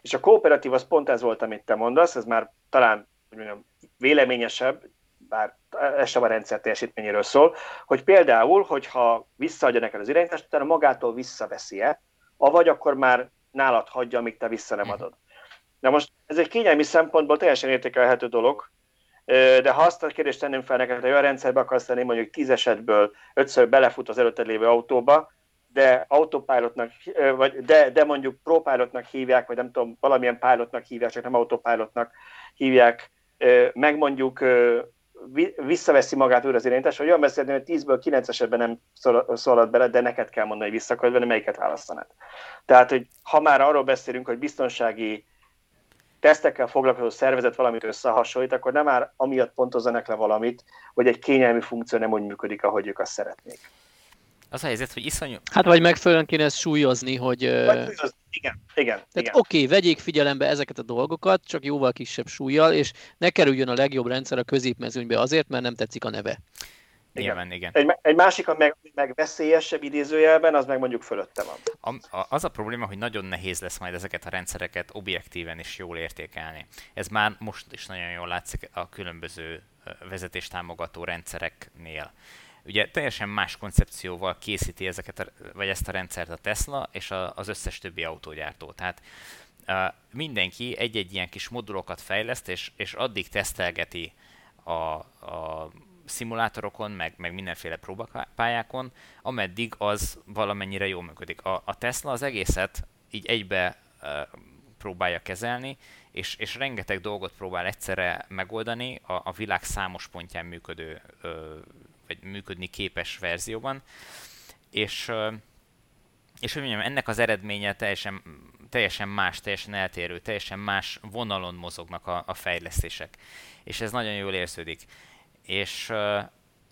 és a kooperatív az pont ez volt, amit te mondasz, ez már talán mondjam, véleményesebb, bár ez sem a rendszer teljesítményéről szól, hogy például, hogyha visszaadja neked az irányítást, utána magától visszaveszi-e, avagy akkor már nálad hagyja, amíg te vissza nem adod. Na most ez egy kényelmi szempontból teljesen értékelhető dolog, de ha azt a kérdést tenném fel neked, hogy olyan rendszerbe akarsz tenni, mondjuk tíz esetből ötször belefut az előtted lévő autóba, de autopilotnak, vagy de, de mondjuk ProPilotnak hívják, vagy nem tudom, valamilyen pilotnak hívják, csak nem autopilotnak hívják, megmondjuk visszaveszi magát újra az irányítás, hogy olyan beszélni, hogy 10-ből 9 esetben nem szólad bele, de neked kell mondani, hogy vissza akarod venni, melyiket választanád. Tehát, hogy ha már arról beszélünk, hogy biztonsági tesztekkel foglalkozó szervezet valamit összehasonlít, akkor nem már amiatt pontozzanak le valamit, hogy egy kényelmi funkció nem úgy működik, ahogy ők azt szeretnék. Az a helyzet, hogy iszonyú... Hát vagy megfelelően kéne ezt súlyozni, hogy... Vagy. Igen, igen. Tehát igen. oké, okay, vegyék figyelembe ezeket a dolgokat, csak jóval kisebb súlyjal, és ne kerüljön a legjobb rendszer a középmezőnybe azért, mert nem tetszik a neve. Igen, igen. Egy, egy másik, meg, meg veszélyesebb idézőjelben, az meg mondjuk fölötte van. A, a, az a probléma, hogy nagyon nehéz lesz majd ezeket a rendszereket objektíven is jól értékelni. Ez már most is nagyon jól látszik a különböző vezetéstámogató rendszereknél. Ugye teljesen más koncepcióval készíti ezeket a, vagy ezt a rendszert a Tesla és a, az összes többi autógyártó. Tehát uh, mindenki egy-egy ilyen kis modulokat fejleszt, és, és addig tesztelgeti a, a szimulátorokon, meg, meg mindenféle próbapályákon, ameddig az valamennyire jól működik. A, a Tesla az egészet így egybe uh, próbálja kezelni, és, és rengeteg dolgot próbál egyszerre megoldani a, a világ számos pontján működő uh, vagy működni képes verzióban, és, és hogy mondjam, ennek az eredménye teljesen, teljesen más, teljesen eltérő, teljesen más vonalon mozognak a, a fejlesztések, és ez nagyon jól érződik. És,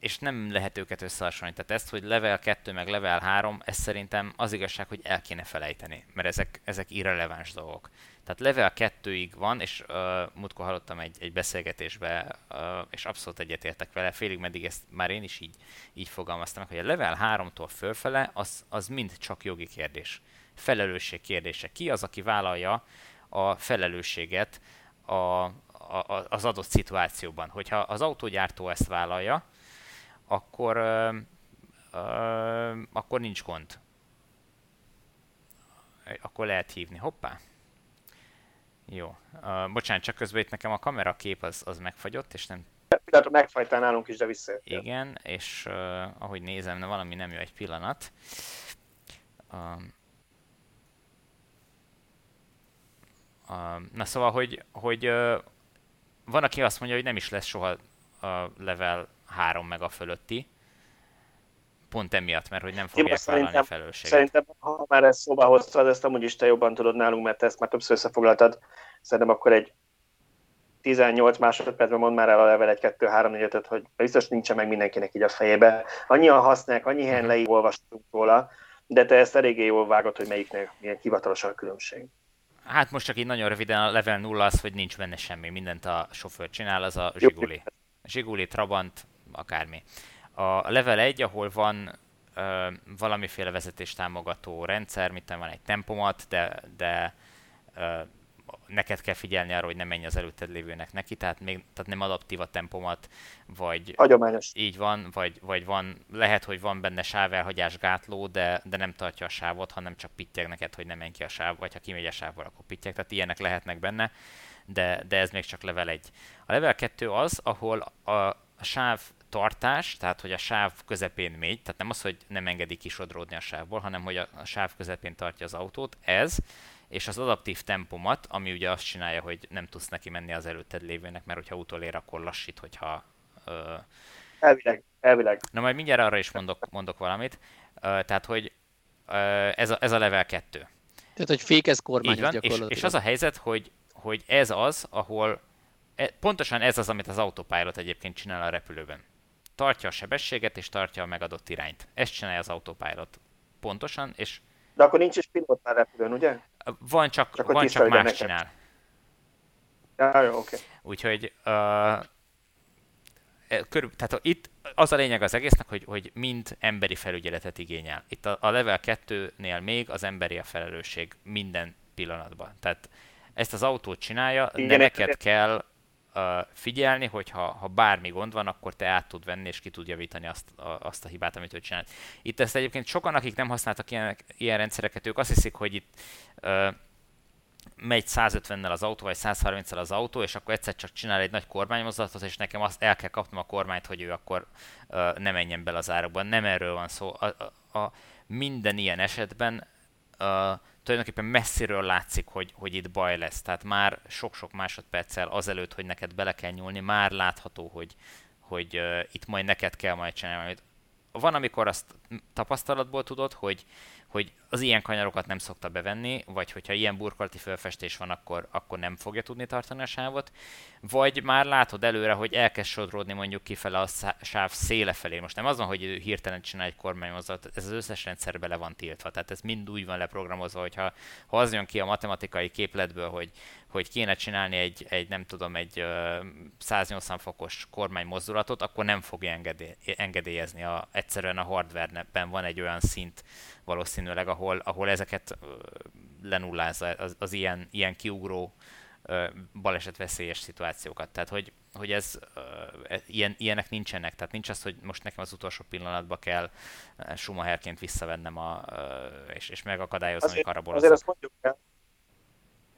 és nem lehet őket összehasonlítani. Tehát ezt, hogy level 2 meg level 3, ez szerintem az igazság, hogy el kéne felejteni, mert ezek, ezek irreleváns dolgok. Tehát level 2-ig van, és uh, múltkor hallottam egy, egy beszélgetésbe, uh, és abszolút egyetértek vele, félig meddig ezt már én is így, így fogalmaztam hogy a level 3-tól fölfele az, az mind csak jogi kérdés. Felelősség kérdése. Ki az, aki vállalja a felelősséget a, a, az adott szituációban? Hogyha az autógyártó ezt vállalja, akkor, uh, uh, akkor nincs gond. Akkor lehet hívni. Hoppá! Jó. Uh, bocsánat, csak közben itt nekem a kamerakép az, az megfagyott, és nem... Pillanatra megfagytál nálunk is, de vissza. Igen, és uh, ahogy nézem, de valami nem jó egy pillanat. Uh, na szóval, hogy, hogy uh, van, aki azt mondja, hogy nem is lesz soha a level 3 meg a fölötti, pont emiatt, mert hogy nem fogják vállalni a felelősséget. Szerintem, ha már ezt szóba hoztad, ezt amúgy is te jobban tudod nálunk, mert ezt már többször összefoglaltad, szerintem akkor egy 18 másodpercben mond már el a level 1, 2, 3, 4, 5, hogy biztos nincsen meg mindenkinek így a fejébe. Annyian használják, annyi helyen mhm. leí olvastunk róla, de te ezt eléggé jól vágod, hogy melyiknek milyen hivatalos a különbség. Hát most csak így nagyon röviden a level 0 az, hogy nincs benne semmi, mindent a sofőr csinál, az a Zsiguli. Zsiguli, Trabant, akármi. A level 1, ahol van ö, valamiféle vezetéstámogató rendszer, mint van egy tempomat, de, de ö, neked kell figyelni arra, hogy ne menj az előtted lévőnek neki, tehát, még, tehát nem adaptív a tempomat, vagy Hagyományos. így van, vagy, vagy van, lehet, hogy van benne sávelhagyás gátló, de, de nem tartja a sávot, hanem csak pittyeg neked, hogy ne menj ki a sáv, vagy ha kimegy a sávból, akkor pittyeg, tehát ilyenek lehetnek benne, de, de ez még csak level 1. A level 2 az, ahol a, a sáv tartás, tehát hogy a sáv közepén megy, tehát nem az, hogy nem engedi kisodródni a sávból, hanem hogy a, a sáv közepén tartja az autót, ez, és az adaptív tempomat, ami ugye azt csinálja, hogy nem tudsz neki menni az előtted lévőnek, mert hogyha utolér, akkor lassít, hogyha... Ö... Elvileg, elvileg. Na majd mindjárt arra is mondok, mondok valamit. Ö, tehát, hogy ö, ez, a, ez a level 2. Tehát, hogy fékez kormány van, és, és az a helyzet, hogy, hogy ez az, ahol pontosan ez az, amit az autopilot egyébként csinál a repülőben tartja a sebességet és tartja a megadott irányt. Ezt csinálja az autopilot. Pontosan, és... De akkor nincs is pilóta a repülőn, ugye? Van, csak, csak, van, csak más neked. csinál. Ja, jó, oké. Okay. Úgyhogy uh, körül, tehát itt az a lényeg az egésznek, hogy, hogy mind emberi felügyeletet igényel. Itt a, a level 2-nél még az emberi a felelősség minden pillanatban. Tehát ezt az autót csinálja, Igen, de neked kell figyelni, hogy ha, ha bármi gond van, akkor te át tud venni, és ki tud javítani azt a, azt a hibát, amit ő csinált. Itt ezt egyébként sokan, akik nem használtak ilyen, ilyen rendszereket, ők azt hiszik, hogy itt uh, megy 150-nel az autó, vagy 130-nel az autó, és akkor egyszer csak csinál egy nagy kormánymozdatot, és nekem azt el kell kapnom a kormányt, hogy ő akkor uh, ne menjen bele az árokban. Nem erről van szó. A, a, a minden ilyen esetben tulajdonképpen messziről látszik, hogy, hogy itt baj lesz. Tehát már sok-sok másodperccel azelőtt, hogy neked bele kell nyúlni, már látható, hogy, hogy uh, itt majd neked kell majd csinálni. Van, amikor azt tapasztalatból tudod, hogy hogy az ilyen kanyarokat nem szokta bevenni, vagy hogyha ilyen burkolati felfestés van, akkor, akkor nem fogja tudni tartani a sávot, vagy már látod előre, hogy elkezd sodródni mondjuk kifele a sáv széle felé. Most nem az van, hogy hirtelen csinál egy kormánymozdulatot, ez az összes rendszer bele van tiltva, tehát ez mind úgy van leprogramozva, hogyha ha az jön ki a matematikai képletből, hogy, hogy kéne csinálni egy, egy nem tudom, egy 180 fokos kormánymozdulatot, akkor nem fogja engedély, engedélyezni. A, egyszerűen a hardware-ben van egy olyan szint, valószínűleg, ahol, ahol ezeket lenullázza az, az ilyen, ilyen kiugró balesetveszélyes szituációkat. Tehát, hogy, hogy ez, e, ilyen, ilyenek nincsenek. Tehát nincs az, hogy most nekem az utolsó pillanatban kell Schumacherként visszavennem a, és, és megakadályozni, hogy karabolozzak. Azért azt mondjuk el,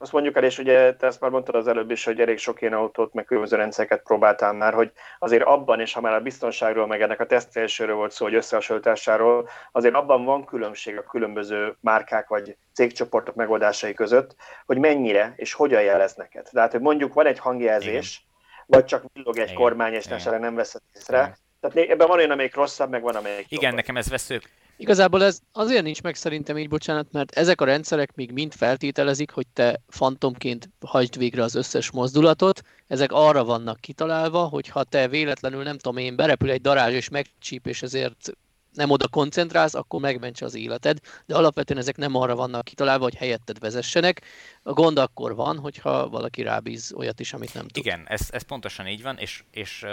azt mondjuk el, és ugye te ezt már mondtad az előbb is, hogy elég sok ilyen autót, meg különböző rendszereket próbáltál már, hogy azért abban, és ha már a biztonságról, meg ennek a tesztelésről volt szó, hogy összehasonlításáról, azért abban van különbség a különböző márkák vagy cégcsoportok megoldásai között, hogy mennyire és hogyan jelez neked. Tehát, hogy mondjuk van egy hangjelzés, Igen. vagy csak villog egy Igen. kormány, és Igen. nem veszed észre. Igen. Tehát ebben van olyan, amelyik rosszabb, meg van, amelyik Igen, jobb. nekem ez vesző, Igazából ez azért nincs meg szerintem így, bocsánat, mert ezek a rendszerek még mind feltételezik, hogy te fantomként hagyd végre az összes mozdulatot. Ezek arra vannak kitalálva, hogy ha te véletlenül, nem tudom én, berepül egy darázs és megcsíp, és ezért nem oda koncentrálsz, akkor megmentse az életed, de alapvetően ezek nem arra vannak kitalálva, hogy helyetted vezessenek. A gond akkor van, hogyha valaki rábíz olyat is, amit nem tud. Igen, ez, ez pontosan így van, és, és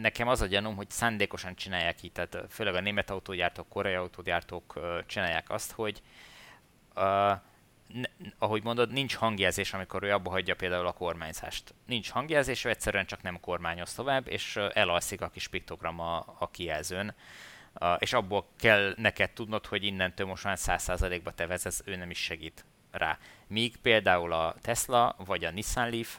nekem az a gyanúm, hogy szándékosan csinálják így, tehát főleg a német autógyártók, koreai autógyártók csinálják azt, hogy uh, ne, ahogy mondod, nincs hangjelzés, amikor ő abba hagyja például a kormányzást. Nincs hangjelzés, ő egyszerűen csak nem kormányoz tovább, és elalszik a kis piktogram a, a kijelzőn és abból kell neked tudnod, hogy innentől most már 100%-ba te vezetsz, ő nem is segít rá. Míg például a Tesla vagy a Nissan Leaf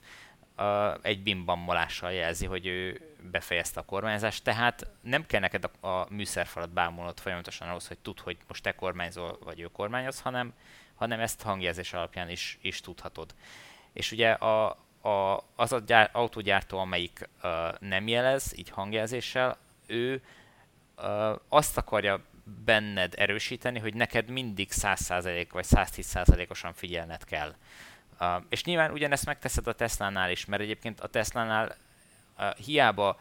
egy bimbammolással jelzi, hogy ő befejezte a kormányzást, tehát nem kell neked a, a műszerfalat bámulnod folyamatosan ahhoz, hogy tud, hogy most te kormányzol, vagy ő kormányoz, hanem, hanem ezt hangjelzés alapján is, is tudhatod. És ugye a, a, az a gyár, autógyártó, amelyik uh, nem jelez, így hangjelzéssel, ő azt akarja benned erősíteni, hogy neked mindig 100% vagy 110%-osan figyelned kell. Uh, és nyilván ugyanezt megteszed a Tesla-nál is, mert egyébként a Tesla-nál uh, hiába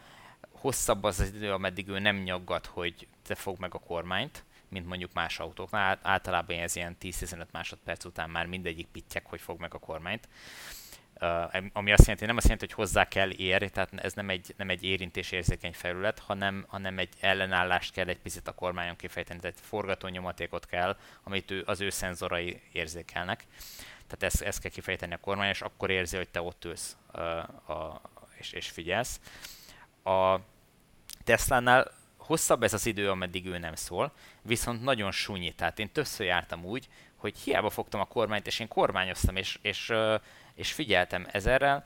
hosszabb az az idő, ameddig ő nem nyaggat, hogy te fog meg a kormányt, mint mondjuk más autóknál. Általában ez ilyen 10-15 másodperc után már mindegyik pittyek, hogy fog meg a kormányt. Ami azt jelenti, nem azt jelenti, hogy hozzá kell érni, tehát ez nem egy, nem egy érintés érzékeny felület, hanem, hanem egy ellenállást kell egy picit a kormányon kifejteni, tehát forgatónyomatékot kell, amit ő, az ő szenzorai érzékelnek. Tehát ezt, ezt kell kifejteni a kormány, és akkor érzi, hogy te ott ülsz uh, a, és, és figyelsz. A Tesla-nál hosszabb ez az idő, ameddig ő nem szól, viszont nagyon súnyi. Tehát én többször jártam úgy, hogy hiába fogtam a kormányt, és én kormányoztam, és, és és figyeltem ezerrel,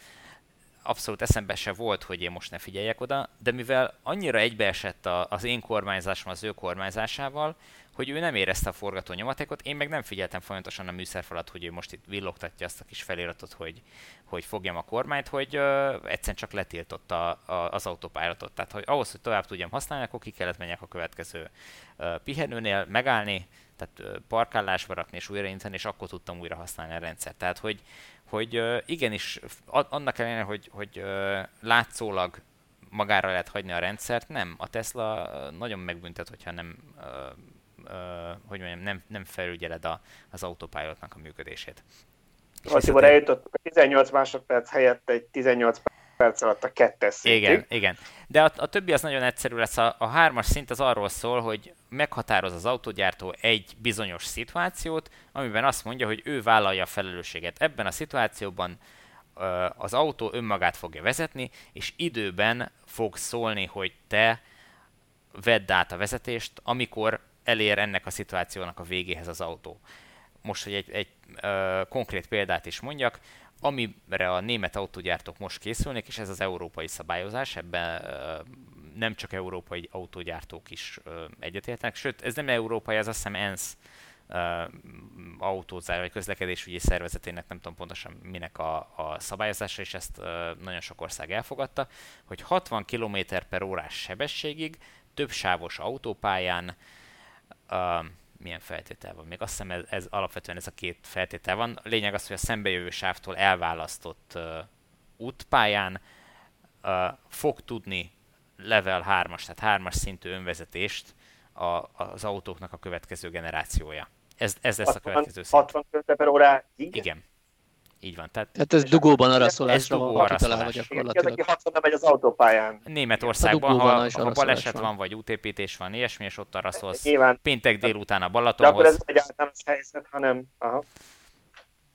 abszolút eszembe se volt, hogy én most ne figyeljek oda, de mivel annyira egybeesett a, az én kormányzásom az ő kormányzásával, hogy ő nem érezte a forgató nyomatékot, én meg nem figyeltem folyamatosan a műszerfalat, hogy ő most itt villogtatja azt a kis feliratot, hogy, hogy fogjam a kormányt, hogy uh, egyszerűen csak letiltotta az autópályáratot. Tehát hogy ahhoz, hogy tovább tudjam használni, akkor ki kellett menjek a következő uh, pihenőnél, megállni, tehát parkálásba rakni és újrainteni, és akkor tudtam újra használni a rendszert. Tehát, hogy, hogy igenis, annak ellenére, hogy, hogy látszólag magára lehet hagyni a rendszert, nem. A Tesla nagyon megbüntet, hogyha nem, hogy mondjam, nem, nem felügyeled a, az autopilotnak a működését. Eljutottuk a 18 másodperc helyett egy 18 perc alatt a kettes szintig. Igen, igen. De a, a többi az nagyon egyszerű lesz. A, a hármas szint az arról szól, hogy meghatároz az autógyártó egy bizonyos szituációt, amiben azt mondja, hogy ő vállalja a felelősséget. Ebben a szituációban az autó önmagát fogja vezetni, és időben fog szólni, hogy te vedd át a vezetést, amikor elér ennek a szituációnak a végéhez az autó. Most, hogy egy, egy ö, konkrét példát is mondjak, amire a német autógyártók most készülnek, és ez az európai szabályozás, ebben nem csak európai autógyártók is egyetértenek, sőt, ez nem európai, ez azt hiszem ENSZ autózás vagy közlekedésügyi szervezetének, nem tudom pontosan minek a, a szabályozása, és ezt nagyon sok ország elfogadta, hogy 60 km per órás sebességig több sávos autópályán milyen feltétel van. Még azt hiszem ez, ez alapvetően ez a két feltétel van. A lényeg az, hogy a szembejövő sávtól elválasztott uh, útpályán uh, fog tudni level 3-as, tehát 3-as szintű önvezetést a, az autóknak a következő generációja. Ez, ez lesz 60, a következő szint. 60 km per óráig? Igen. Így van. Tehát, Tehát ez dugóban araszolásra ez dugó van kitalálva gyakorlatilag. Ez 60 megy az autópályán. Németországban, ha, ha baleset van, vagy útépítés van, ilyesmi, és ott araszolsz Nyilván. péntek délután a Balatonhoz. De akkor ez egy általános helyzet, hanem... Aha.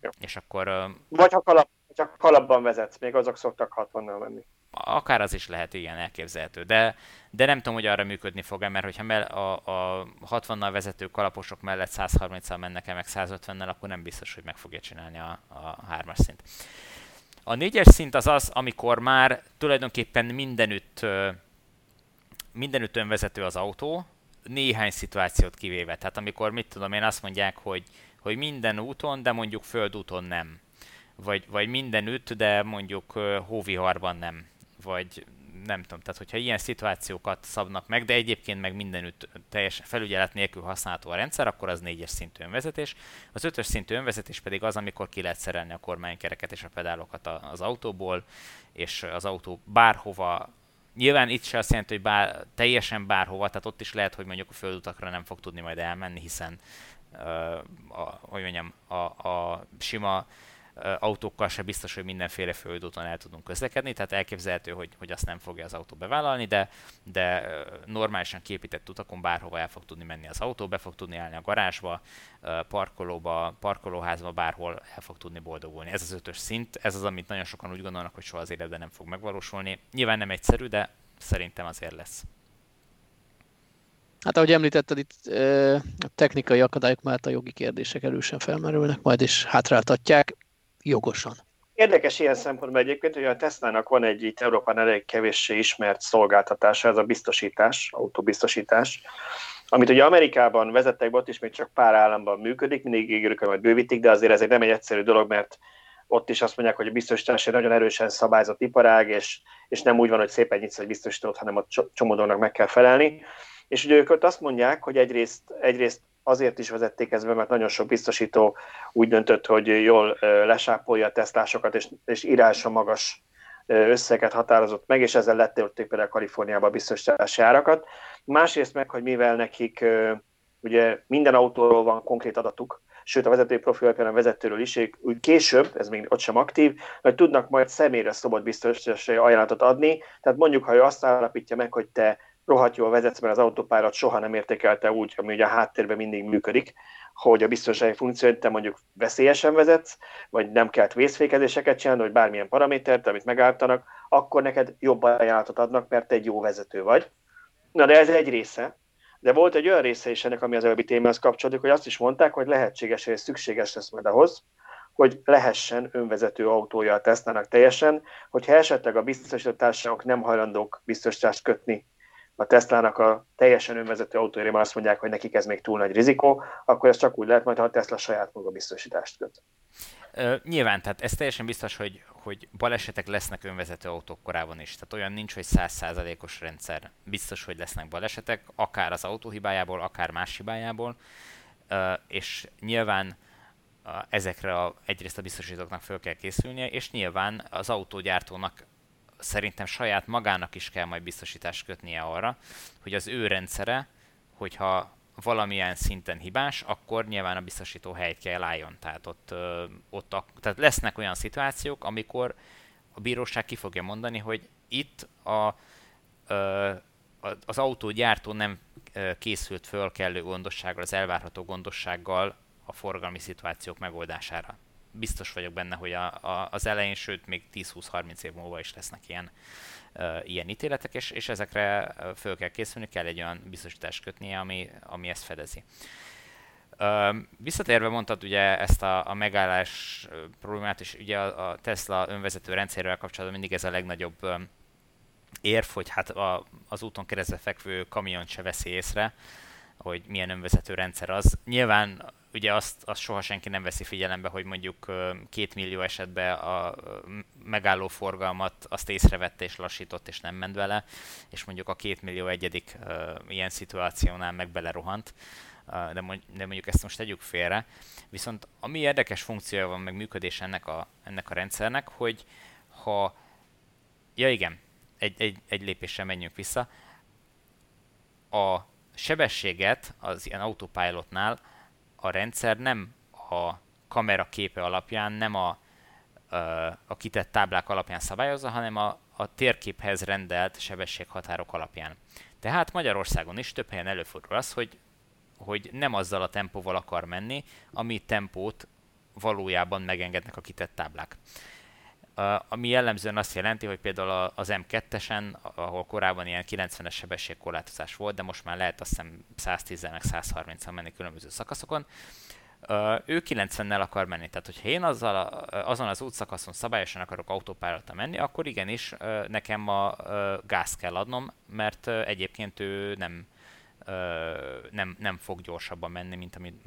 Jó. És akkor... Vagy ha kalap, csak kalapban vezetsz, még azok szoktak 60-nal menni akár az is lehet, igen, elképzelhető. De, de nem tudom, hogy arra működni fog-e, mert hogyha a, a 60-nal vezető kalaposok mellett 130-al mennek el, meg 150-nel, akkor nem biztos, hogy meg fogja csinálni a, a 3-as szint. A 4-es szint az az, amikor már tulajdonképpen mindenütt, mindenütt önvezető az autó, néhány szituációt kivéve. Tehát amikor, mit tudom én, azt mondják, hogy, hogy minden úton, de mondjuk földúton nem. Vagy, vagy mindenütt, de mondjuk hóviharban nem vagy nem tudom, tehát hogyha ilyen szituációkat szabnak meg, de egyébként meg mindenütt teljes felügyelet nélkül használható a rendszer, akkor az négyes szintű önvezetés. Az ötös szintű önvezetés pedig az, amikor ki lehet szerelni a kormánykereket és a pedálokat az autóból, és az autó bárhova Nyilván itt se azt jelenti, hogy bár, teljesen bárhova, tehát ott is lehet, hogy mondjuk a földutakra nem fog tudni majd elmenni, hiszen uh, a, hogy mondjam, a, a sima autókkal se biztos, hogy mindenféle földúton el tudunk közlekedni, tehát elképzelhető, hogy, hogy azt nem fogja az autó bevállalni, de, de normálisan képített utakon bárhova el fog tudni menni az autó, be fog tudni állni a garázsba, parkolóba, parkolóházba, bárhol el fog tudni boldogulni. Ez az ötös szint, ez az, amit nagyon sokan úgy gondolnak, hogy soha az életben nem fog megvalósulni. Nyilván nem egyszerű, de szerintem azért lesz. Hát ahogy említetted, itt a technikai akadályok mellett a jogi kérdések erősen felmerülnek, majd is hátráltatják jogosan. Érdekes ilyen szempontból egyébként, hogy a Tesla-nak van egy itt Európán elég kevéssé ismert szolgáltatása, ez a biztosítás, autóbiztosítás, amit ugye Amerikában vezettek, ott is még csak pár államban működik, mindig ígérjük, hogy majd bővítik, de azért ez egy nem egy egyszerű dolog, mert ott is azt mondják, hogy a biztosítás egy nagyon erősen szabályzott iparág, és, és nem úgy van, hogy szépen nyitsz egy biztosítót, hanem a csomó meg kell felelni. És ugye ők azt mondják, hogy egyrészt, egyrészt azért is vezették ezt be, mert nagyon sok biztosító úgy döntött, hogy jól lesápolja a tesztlásokat, és, és írása magas összeget határozott meg, és ezzel lették például Kaliforniába a biztosítási árakat. Másrészt meg, hogy mivel nekik ugye minden autóról van konkrét adatuk, sőt a vezetői profil a vezetőről is, úgy később, ez még ott sem aktív, hogy tudnak majd személyre szobott biztosítási ajánlatot adni, tehát mondjuk, ha ő azt állapítja meg, hogy te rohadt jól vezetsz, mert az autópályát soha nem értékelte úgy, ami ugye a háttérben mindig működik, hogy a biztonsági funkciót te mondjuk veszélyesen vezetsz, vagy nem kellett vészfékezéseket csinálni, vagy bármilyen paramétert, amit megállítanak, akkor neked jobb ajánlatot adnak, mert egy jó vezető vagy. Na de ez egy része. De volt egy olyan része is ennek, ami az előbbi témához kapcsolódik, hogy azt is mondták, hogy lehetséges, és szükséges lesz majd ahhoz, hogy lehessen önvezető autója a Tesla-nak teljesen, hogyha esetleg a biztosított nem hajlandók biztosítást kötni a Tesla-nak a teljesen önvezető autójára azt mondják, hogy nekik ez még túl nagy rizikó, akkor ez csak úgy lehet majd, ha a Tesla saját maga biztosítást köt. Nyilván, tehát ez teljesen biztos, hogy, hogy balesetek lesznek önvezető autók korában is. Tehát olyan nincs, hogy százszázalékos rendszer. Biztos, hogy lesznek balesetek, akár az autó hibájából, akár más hibájából. És nyilván ezekre a, egyrészt a biztosítóknak föl kell készülnie, és nyilván az autógyártónak szerintem saját magának is kell majd biztosítást kötnie arra, hogy az ő rendszere, hogyha valamilyen szinten hibás, akkor nyilván a biztosító helyt kell álljon. Tehát ott, ott a, tehát lesznek olyan szituációk, amikor a bíróság ki fogja mondani, hogy itt a, az autógyártó nem készült föl kellő gondossággal, az elvárható gondossággal a forgalmi szituációk megoldására biztos vagyok benne, hogy a, a, az elején, sőt még 10-20-30 év múlva is lesznek ilyen, uh, ilyen ítéletek, és, és ezekre föl kell készülni, kell egy olyan biztosítást kötnie, ami, ami ezt fedezi. Uh, visszatérve mondtad ugye ezt a, a megállás problémát, és ugye a, a Tesla önvezető rendszerrel kapcsolatban mindig ez a legnagyobb um, érv, hogy hát a, az úton keresztül fekvő kamion se veszi észre, hogy milyen önvezető rendszer az. Nyilván ugye azt, azt soha senki nem veszi figyelembe, hogy mondjuk két millió esetben a megálló forgalmat azt észrevette és lassított és nem ment vele, és mondjuk a két millió egyedik ilyen szituációnál meg belerohant, de, mondjuk ezt most tegyük félre. Viszont ami érdekes funkciója van, meg működés ennek a, ennek a rendszernek, hogy ha, ja igen, egy, egy, egy lépéssel menjünk vissza, a sebességet az ilyen autopilotnál a rendszer nem a kamera képe alapján, nem a, a kitett táblák alapján szabályozza, hanem a, a térképhez rendelt sebességhatárok alapján. Tehát Magyarországon is több helyen előfordul az, hogy, hogy nem azzal a tempóval akar menni, ami tempót valójában megengednek a kitett táblák ami jellemzően azt jelenti, hogy például az M2-esen, ahol korábban ilyen 90-es sebességkorlátozás volt, de most már lehet azt hiszem 110 meg 130-an menni különböző szakaszokon, ő 90-nel akar menni. Tehát, hogyha én azzal, azon az útszakaszon szabályosan akarok autópályára menni, akkor igenis nekem a gáz kell adnom, mert egyébként ő nem, nem, nem fog gyorsabban menni, mint amit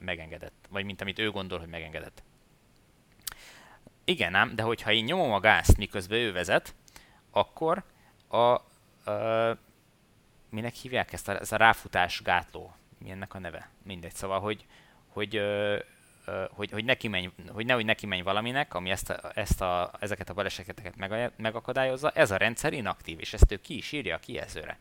megengedett, vagy mint amit ő gondol, hogy megengedett. Igen ám, de hogyha én nyomom a gázt, miközben ő vezet, akkor a, a minek hívják ezt a, ez a ráfutás gátló, mi ennek a neve? Mindegy, szóval, hogy, hogy, hogy, hogy, neki menj, hogy nehogy neki menj valaminek, ami ezt a, ezt a, ezeket a baleseteket meg, megakadályozza, ez a rendszer inaktív, és ezt ő ki is írja a kijelzőre.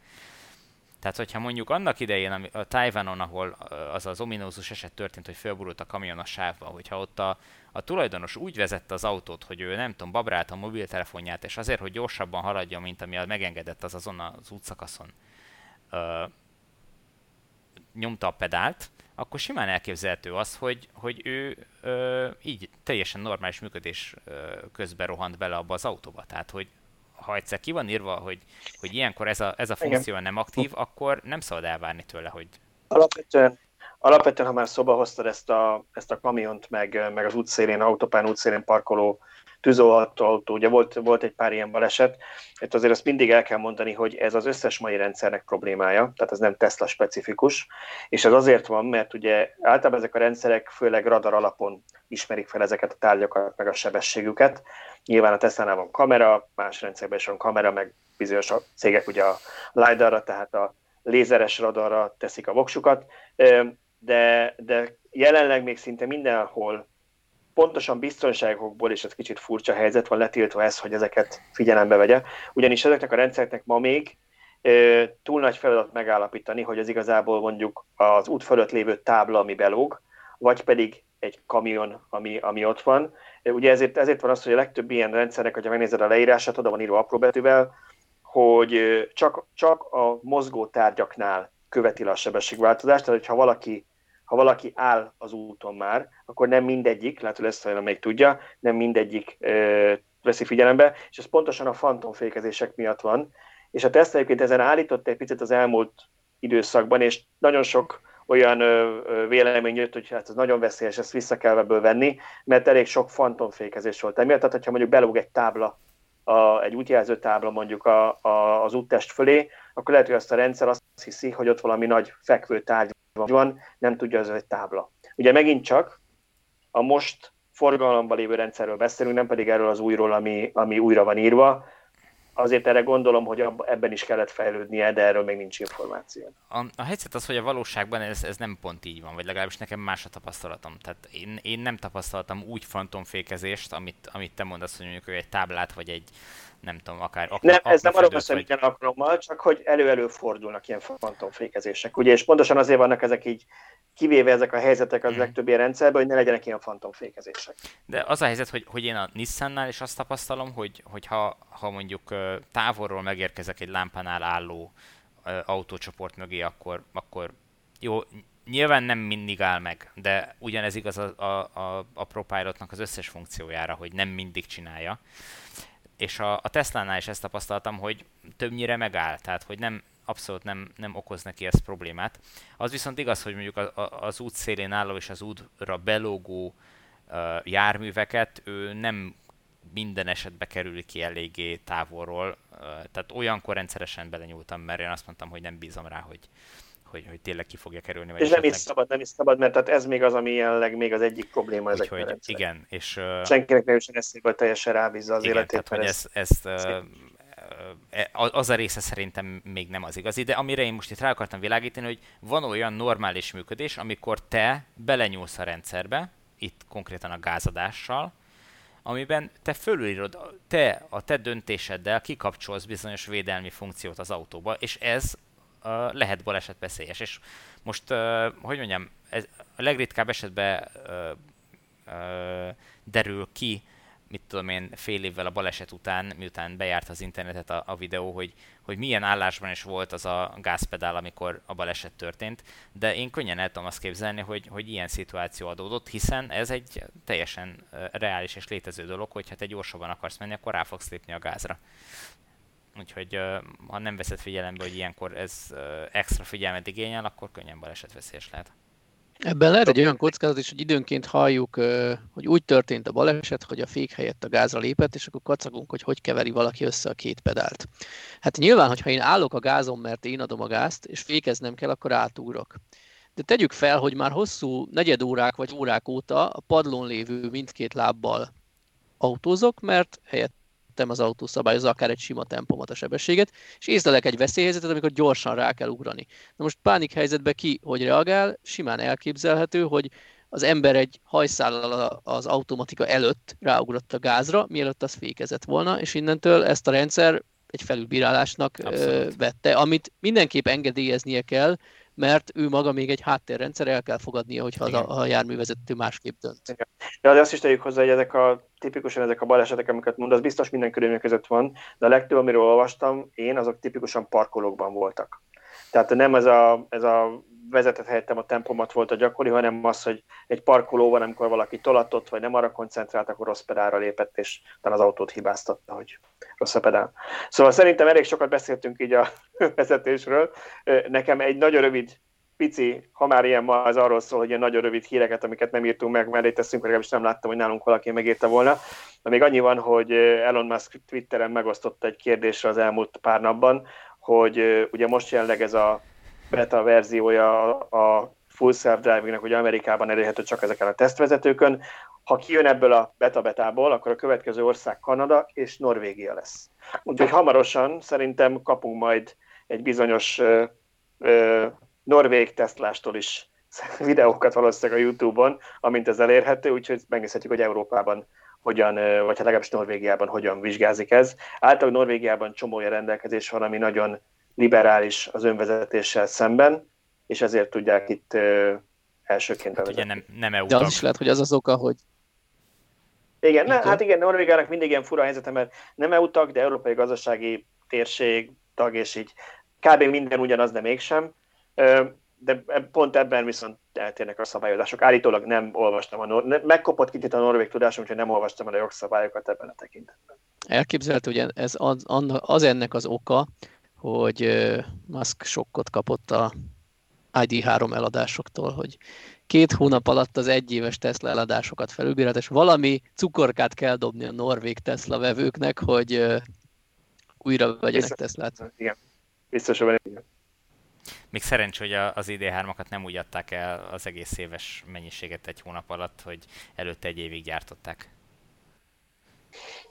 Tehát, hogyha mondjuk annak idején a Taiwanon, ahol az az ominózus eset történt, hogy fölborult a kamion a sávba, hogyha ott a, a tulajdonos úgy vezette az autót, hogy ő nem tudom, babrált a mobiltelefonját, és azért, hogy gyorsabban haladjon, mint ami megengedett az azon az útszakaszon, ö, nyomta a pedált, akkor simán elképzelhető az, hogy, hogy ő ö, így teljesen normális működés ö, közben rohant bele abba az autóba. Tehát, hogy ha egyszer ki van írva, hogy, hogy ilyenkor ez a, ez a funkció nem aktív, akkor nem szabad elvárni tőle, hogy... Alapvetően, alapvetően ha már szoba hoztad ezt a, ezt a kamiont, meg, meg az útszélén, autópán útszélén parkoló tűzoltó ugye volt, volt egy pár ilyen baleset. Itt azért azt mindig el kell mondani, hogy ez az összes mai rendszernek problémája, tehát ez nem Tesla specifikus, és ez azért van, mert ugye általában ezek a rendszerek főleg radar alapon ismerik fel ezeket a tárgyakat, meg a sebességüket. Nyilván a Tesla-nál van kamera, más rendszerben is van kamera, meg bizonyos a cégek ugye a LiDAR-ra, tehát a lézeres radarra teszik a voksukat, de, de jelenleg még szinte mindenhol pontosan biztonságokból, és ez kicsit furcsa helyzet van letiltva ez, hogy ezeket figyelembe vegye, ugyanis ezeknek a rendszereknek ma még ö, túl nagy feladat megállapítani, hogy az igazából mondjuk az út fölött lévő tábla, ami belóg, vagy pedig egy kamion, ami, ami ott van. Ugye ezért, ezért van az, hogy a legtöbb ilyen rendszernek, hogyha megnézed a leírását, oda van írva apró betűvel, hogy csak, csak a mozgó tárgyaknál követi le a sebességváltozást, tehát hogyha valaki ha valaki áll az úton már, akkor nem mindegyik, lehet, hogy lesz olyan, amelyik tudja, nem mindegyik ö, veszi figyelembe, és ez pontosan a fantomfékezések miatt van. És a Tesla egyébként ezen állított egy picit az elmúlt időszakban, és nagyon sok olyan vélemény jött, hogy hát ez nagyon veszélyes, ezt vissza kell ebből venni, mert elég sok fantomfékezés volt emiatt. Tehát, hogyha mondjuk belóg egy tábla, a, egy útjelző tábla mondjuk a, a, az úttest fölé, akkor lehet, hogy azt a rendszer azt hiszi, hogy ott valami nagy fekvő tárgy van, nem tudja, az egy tábla. Ugye megint csak a most forgalomban lévő rendszerről beszélünk, nem pedig erről az újról, ami, ami újra van írva. Azért erre gondolom, hogy ebben is kellett fejlődnie, de erről még nincs információ. A, a helyzet az, hogy a valóságban ez, ez nem pont így van, vagy legalábbis nekem más a tapasztalatom. Tehát én, én nem tapasztaltam úgy fantomfékezést, amit, amit te mondasz, hogy mondjuk egy táblát, vagy egy, nem tudom, akár akna, Nem, ez nem arról beszél vagy... minden alkalommal, csak hogy elő-elő fordulnak ilyen fantomfékezések. Ugye, és pontosan azért vannak ezek így kivéve ezek a helyzetek az mm. legtöbb ilyen rendszerben, hogy ne legyenek ilyen fantomfékezések. De az a helyzet, hogy, hogy én a Nissannál is azt tapasztalom, hogy, hogy ha, ha mondjuk távolról megérkezek egy lámpánál álló autócsoport mögé, akkor, akkor jó, nyilván nem mindig áll meg, de ugyanez igaz a, a, a, a ProPilotnak az összes funkciójára, hogy nem mindig csinálja és a, a Tesla-nál is ezt tapasztaltam, hogy többnyire megáll, tehát hogy nem, abszolút nem, nem okoz neki ez problémát. Az viszont igaz, hogy mondjuk a, a, az út szélén álló és az útra belógó uh, járműveket ő nem minden esetben kerül ki eléggé távolról, uh, tehát olyankor rendszeresen belenyúltam, mert én azt mondtam, hogy nem bízom rá, hogy, hogy, hogy tényleg ki fogja kerülni. Vagy és nem is szabad, nem is szabad, mert tehát ez még az, ami jelenleg még az egyik probléma ezek Úgyhogy, igen, és... Uh, Senkinek nem is eszébe, hogy teljesen rábízza az igen, életét. Tehát, hogy ezt, ezt uh, az a része szerintem még nem az igazi, de amire én most itt rá akartam világítani, hogy van olyan normális működés, amikor te belenyúlsz a rendszerbe, itt konkrétan a gázadással, amiben te fölülírod, te a te döntéseddel kikapcsolsz bizonyos védelmi funkciót az autóba, és ez uh, lehet balesetveszélyes. És most, uh, hogy mondjam, ez a legritkább esetben derül ki, mit tudom én, fél évvel a baleset után, miután bejárt az internetet a, a videó, hogy, hogy milyen állásban is volt az a gázpedál, amikor a baleset történt, de én könnyen el tudom azt képzelni, hogy, hogy ilyen szituáció adódott, hiszen ez egy teljesen reális és létező dolog, hogy ha te gyorsabban akarsz menni, akkor rá fogsz lépni a gázra. Úgyhogy ha nem veszed figyelembe, hogy ilyenkor ez extra figyelmet igényel, akkor könnyen balesetveszélyes lehet. Ebben lehet egy olyan kockázat is, hogy időnként halljuk, hogy úgy történt a baleset, hogy a fék helyett a gázra lépett, és akkor kacagunk, hogy hogy keveri valaki össze a két pedált. Hát nyilván, hogyha én állok a gázon, mert én adom a gázt, és fékeznem kell, akkor átúrok. De tegyük fel, hogy már hosszú negyed órák vagy órák óta a padlón lévő mindkét lábbal autózok, mert helyett vettem az autó szabályozza akár egy sima tempomat a sebességet, és észlelek egy veszélyhelyzetet, amikor gyorsan rá kell ugrani. Na most pánik helyzetben ki hogy reagál, simán elképzelhető, hogy az ember egy hajszállal az automatika előtt ráugrott a gázra, mielőtt az fékezett volna, és innentől ezt a rendszer egy felülbírálásnak Abszolút. vette, amit mindenképp engedélyeznie kell, mert ő maga még egy háttérrendszer, el kell fogadnia, hogyha az a, a járművezető másképp dönt. Igen. De azt is tegyük hozzá, hogy ezek a tipikusan ezek a balesetek, amiket mond, az biztos minden körülmények között van, de a legtöbb, amiről olvastam, én, azok tipikusan parkolókban voltak. Tehát nem ez a, ez a vezetett helyettem a tempomat volt a gyakori, hanem az, hogy egy parkolóban, amikor valaki tolatott, vagy nem arra koncentrált, akkor rossz pedálra lépett, és utána az autót hibáztatta, hogy rossz a pedál. Szóval szerintem elég sokat beszéltünk így a vezetésről. Nekem egy nagyon rövid pici, ha már ilyen ma, az arról szól, hogy ilyen nagyon rövid híreket, amiket nem írtunk meg, mellé teszünk, legalábbis nem láttam, hogy nálunk valaki megírta volna. De még annyi van, hogy Elon Musk Twitteren megosztotta egy kérdésre az elmúlt pár napban, hogy ugye most jelenleg ez a beta verziója a full self-drivingnek, hogy Amerikában elérhető csak ezeken a tesztvezetőkön. Ha kijön ebből a beta-betából, akkor a következő ország Kanada és Norvégia lesz. Úgyhogy hamarosan szerintem kapunk majd egy bizonyos ö, ö, norvég tesztlástól is videókat valószínűleg a YouTube-on, amint ez elérhető, úgyhogy megnézhetjük, hogy Európában hogyan, vagy hát legalábbis Norvégiában hogyan vizsgázik ez. Általában Norvégiában csomó rendelkezés van, ami nagyon liberális az önvezetéssel szemben, és ezért tudják itt elsőként hát ugye nem, nem EU De az is lehet, hogy az az oka, hogy igen, ne, hát igen, Norvégiának mindig ilyen fura helyzete, mert nem EU tag, de Európai Gazdasági Térség tag, és így kb. minden ugyanaz, de mégsem. De pont ebben viszont eltérnek a szabályozások. Állítólag nem olvastam a Nor- megkopott kicsit a norvég tudásom, úgyhogy nem olvastam el a jogszabályokat ebben a tekintetben. Elképzelhető, hogy ez az, az ennek az oka, hogy Musk sokkot kapott a ID3 eladásoktól, hogy két hónap alatt az egyéves Tesla eladásokat felülbírált, és valami cukorkát kell dobni a norvég Tesla vevőknek, hogy újra vegyenek Teslát. Igen, biztos, hogy. Még szerencs, hogy az ID3-akat nem úgy adták el az egész éves mennyiséget egy hónap alatt, hogy előtte egy évig gyártották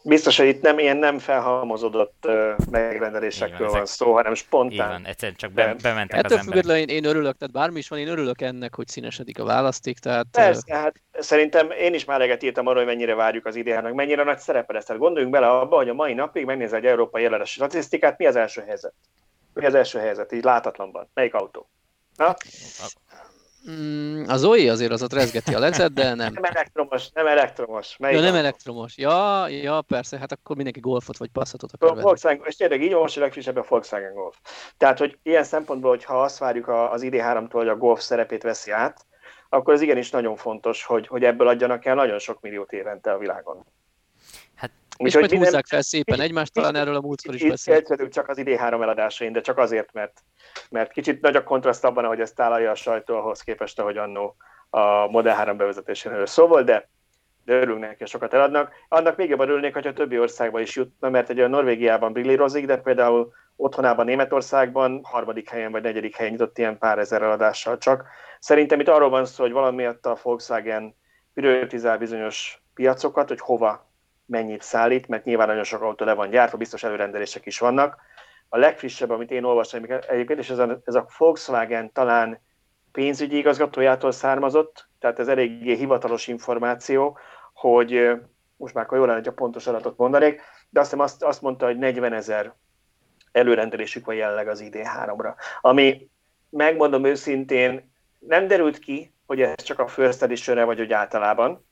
biztos, hogy itt nem ilyen nem felhalmozódott uh, megrendelésekről van, van szó, hanem spontán. Igen, egyszerűen csak be, bementek Ettől az függetlenül én, én örülök, tehát bármi is van, én örülök ennek, hogy színesedik a választék. Tehát, Persze, hát szerintem én is már eleget írtam arról, hogy mennyire várjuk az idéhának, mennyire nagy szerepe lesz. Tehát gondoljunk bele abba, hogy a mai napig megnéz egy európai jelenes statisztikát, mi az első helyzet? Mi az első helyzet, így látatlanban? Melyik autó? Na? Mm, az OI azért az ott rezgeti a lecet, de nem. Nem elektromos, nem elektromos. Melyik ja, nem elektromos. Ja, ja, persze, hát akkor mindenki golfot vagy passzatot akar venni. Volkswagen, és tényleg így most a legfrissebb a Volkswagen Golf. Tehát, hogy ilyen szempontból, hogyha azt várjuk az ID3-tól, hogy a Golf szerepét veszi át, akkor ez igenis nagyon fontos, hogy, hogy ebből adjanak el nagyon sok milliót évente a világon. És majd minden... húzzák fel szépen egymást, talán erről a múltkor is beszéltünk. csak az idén három eladásain, de csak azért, mert, mert kicsit nagy a kontraszt abban, ahogy ezt tálalja a sajtó ahhoz képest, ahogy annó a Model 3 bevezetésénél szó volt, de, de örülünk neki, sokat eladnak. Annak még jobban örülnék, hogyha többi országba is jutna, mert egy a Norvégiában brillírozik, de például otthonában Németországban harmadik helyen vagy negyedik helyen nyitott ilyen pár ezer eladással csak. Szerintem itt arról van szó, hogy valamiatt a Volkswagen prioritizál bizonyos piacokat, hogy hova mennyit szállít, mert nyilván nagyon sok autó le van gyártva, biztos előrendelések is vannak. A legfrissebb, amit én olvastam egyébként, és ez a, ez a Volkswagen talán pénzügyi igazgatójától származott, tehát ez eléggé hivatalos információ, hogy most már akkor jól lenne, a pontos adatot mondanék, de azt, azt, azt mondta, hogy 40 ezer előrendelésük van jelenleg az ID3-ra. Ami, megmondom őszintén, nem derült ki, hogy ez csak a First edition vagy hogy általában.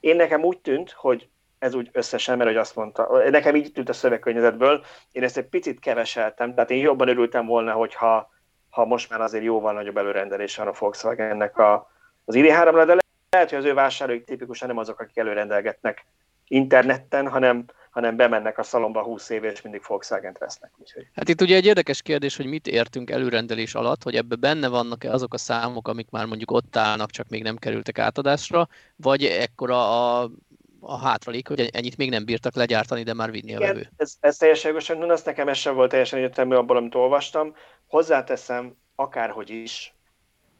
Én nekem úgy tűnt, hogy ez úgy összesen, mert hogy azt mondta, nekem így tűnt a szövegkörnyezetből, én ezt egy picit keveseltem, tehát én jobban örültem volna, hogyha ha most már azért jóval nagyobb előrendelés van a Volkswagennek a, az ID3-ra, de lehet, hogy az ő vásárlóik tipikusan nem azok, akik előrendelgetnek interneten, hanem, hanem bemennek a szalomba 20 év és mindig Volkswagen-t vesznek. Úgyhogy. Hát itt ugye egy érdekes kérdés, hogy mit értünk előrendelés alatt, hogy ebbe benne vannak-e azok a számok, amik már mondjuk ott állnak, csak még nem kerültek átadásra, vagy ekkora a a hátralék, hogy ennyit még nem bírtak legyártani, de már vinni a vevő. Ez, ez teljesen jogosan, azt nekem ez sem volt teljesen egyetemű abból, amit olvastam. Hozzáteszem, akárhogy is,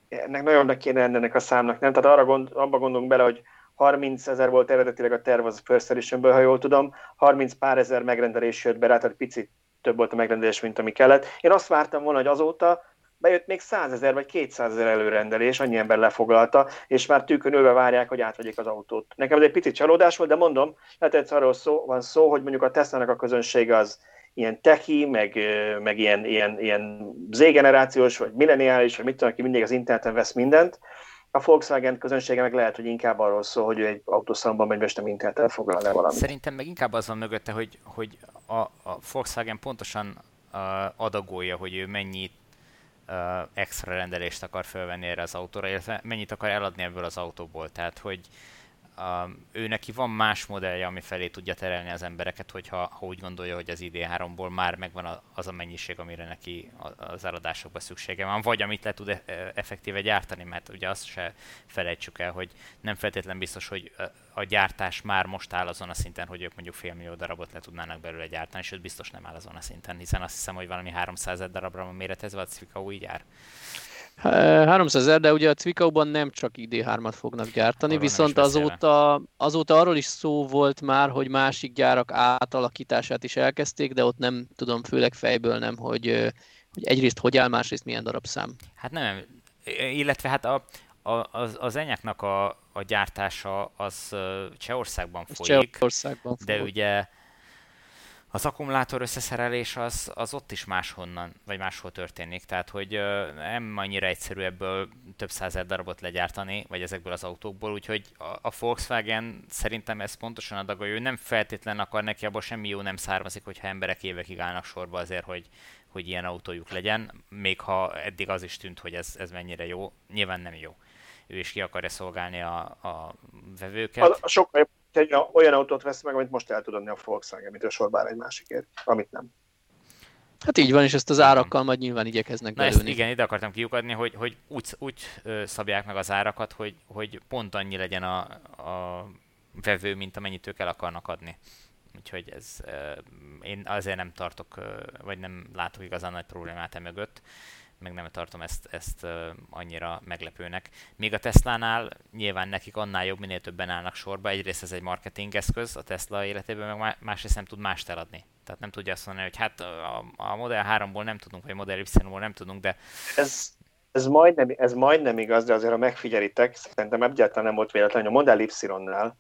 ennek nagyon meg kéne ennek a számnak, nem? Tehát arra gond, abba gondolunk bele, hogy 30 ezer volt eredetileg a terv az First edition ha jól tudom, 30 pár ezer megrendelés jött be rá, tehát picit több volt a megrendelés, mint ami kellett. Én azt vártam volna, hogy azóta bejött még 100 ezer vagy 200 ezer előrendelés, annyi ember lefoglalta, és már tűkön várják, hogy átvegyék az autót. Nekem ez egy picit csalódás volt, de mondom, lehet egyszer arról szó, van szó, hogy mondjuk a Tesla-nak a közönsége az ilyen techi, meg, meg ilyen, ilyen, ilyen Z-generációs, vagy milleniális, vagy mit tudom, aki mindig az interneten vesz mindent, a Volkswagen közönsége meg lehet, hogy inkább arról szól, hogy ő egy autószalomban megy, és nem interneten foglal le valamit. Szerintem meg inkább az van mögötte, hogy, hogy a, a Volkswagen pontosan adagolja, hogy ő mennyit extra rendelést akar felvenni erre az autóra, illetve mennyit akar eladni ebből az autóból. Tehát, hogy um, ő neki van más modellje, ami felé tudja terelni az embereket, hogyha ha úgy gondolja, hogy az ID3-ból már megvan az a mennyiség, amire neki az eladásokban szüksége van, vagy amit le tud e, e, effektíve gyártani, mert ugye azt se felejtsük el, hogy nem feltétlen biztos, hogy a gyártás már most áll azon a szinten, hogy ők mondjuk félmillió darabot le tudnának belőle gyártani, sőt biztos nem áll azon a szinten, hiszen azt hiszem, hogy valami 300 darabra van méretezve a Cvika új gyár. 300 ezer, de ugye a Cvikauban nem csak ID3-at fognak gyártani, Arról viszont azóta, azóta arról is szó volt már, hogy másik gyárak átalakítását is elkezdték, de ott nem tudom, főleg fejből nem, hogy, hogy egyrészt hogy áll, másrészt milyen darabszám. Hát nem, illetve hát a, a, az, az enyáknak a, a gyártása az Csehországban folyik, Csehországban de ugye az akkumulátor összeszerelés az, az ott is máshonnan, vagy máshol történik, tehát hogy uh, nem annyira egyszerű ebből több százer darabot legyártani, vagy ezekből az autókból, úgyhogy a, a Volkswagen szerintem ez pontosan a daga, ő nem feltétlen akar neki, abból semmi jó nem származik, hogyha emberek évekig állnak sorba azért, hogy, hogy ilyen autójuk legyen, még ha eddig az is tűnt, hogy ez, ez mennyire jó, nyilván nem jó. Ő is ki akarja szolgálni a, a vevőket. A, a sokkal egy olyan autót vesz meg, amit most el tud adni a Volkswagen, mint a sorbár egy másikért, amit nem. Hát így van, és ezt az árakkal majd nyilván igyekeznek Na ezt igen, ide akartam kiukadni, hogy, hogy úgy, úgy szabják meg az árakat, hogy, hogy pont annyi legyen a, a vevő, mint amennyit ők el akarnak adni. Úgyhogy ez, én azért nem tartok, vagy nem látok igazán nagy problémát e mögött meg nem tartom ezt, ezt annyira meglepőnek. Még a Tesla-nál nyilván nekik annál jobb, minél többen állnak sorba. Egyrészt ez egy marketing eszköz a Tesla életében, meg másrészt nem tud mást eladni. Tehát nem tudja azt mondani, hogy hát a, a Model 3-ból nem tudunk, vagy Model Y-ból nem tudunk, de... Ez, ez, majdnem, ez majdnem igaz, de azért ha megfigyelitek, szerintem egyáltalán nem volt véletlen, hogy a Model Y-nál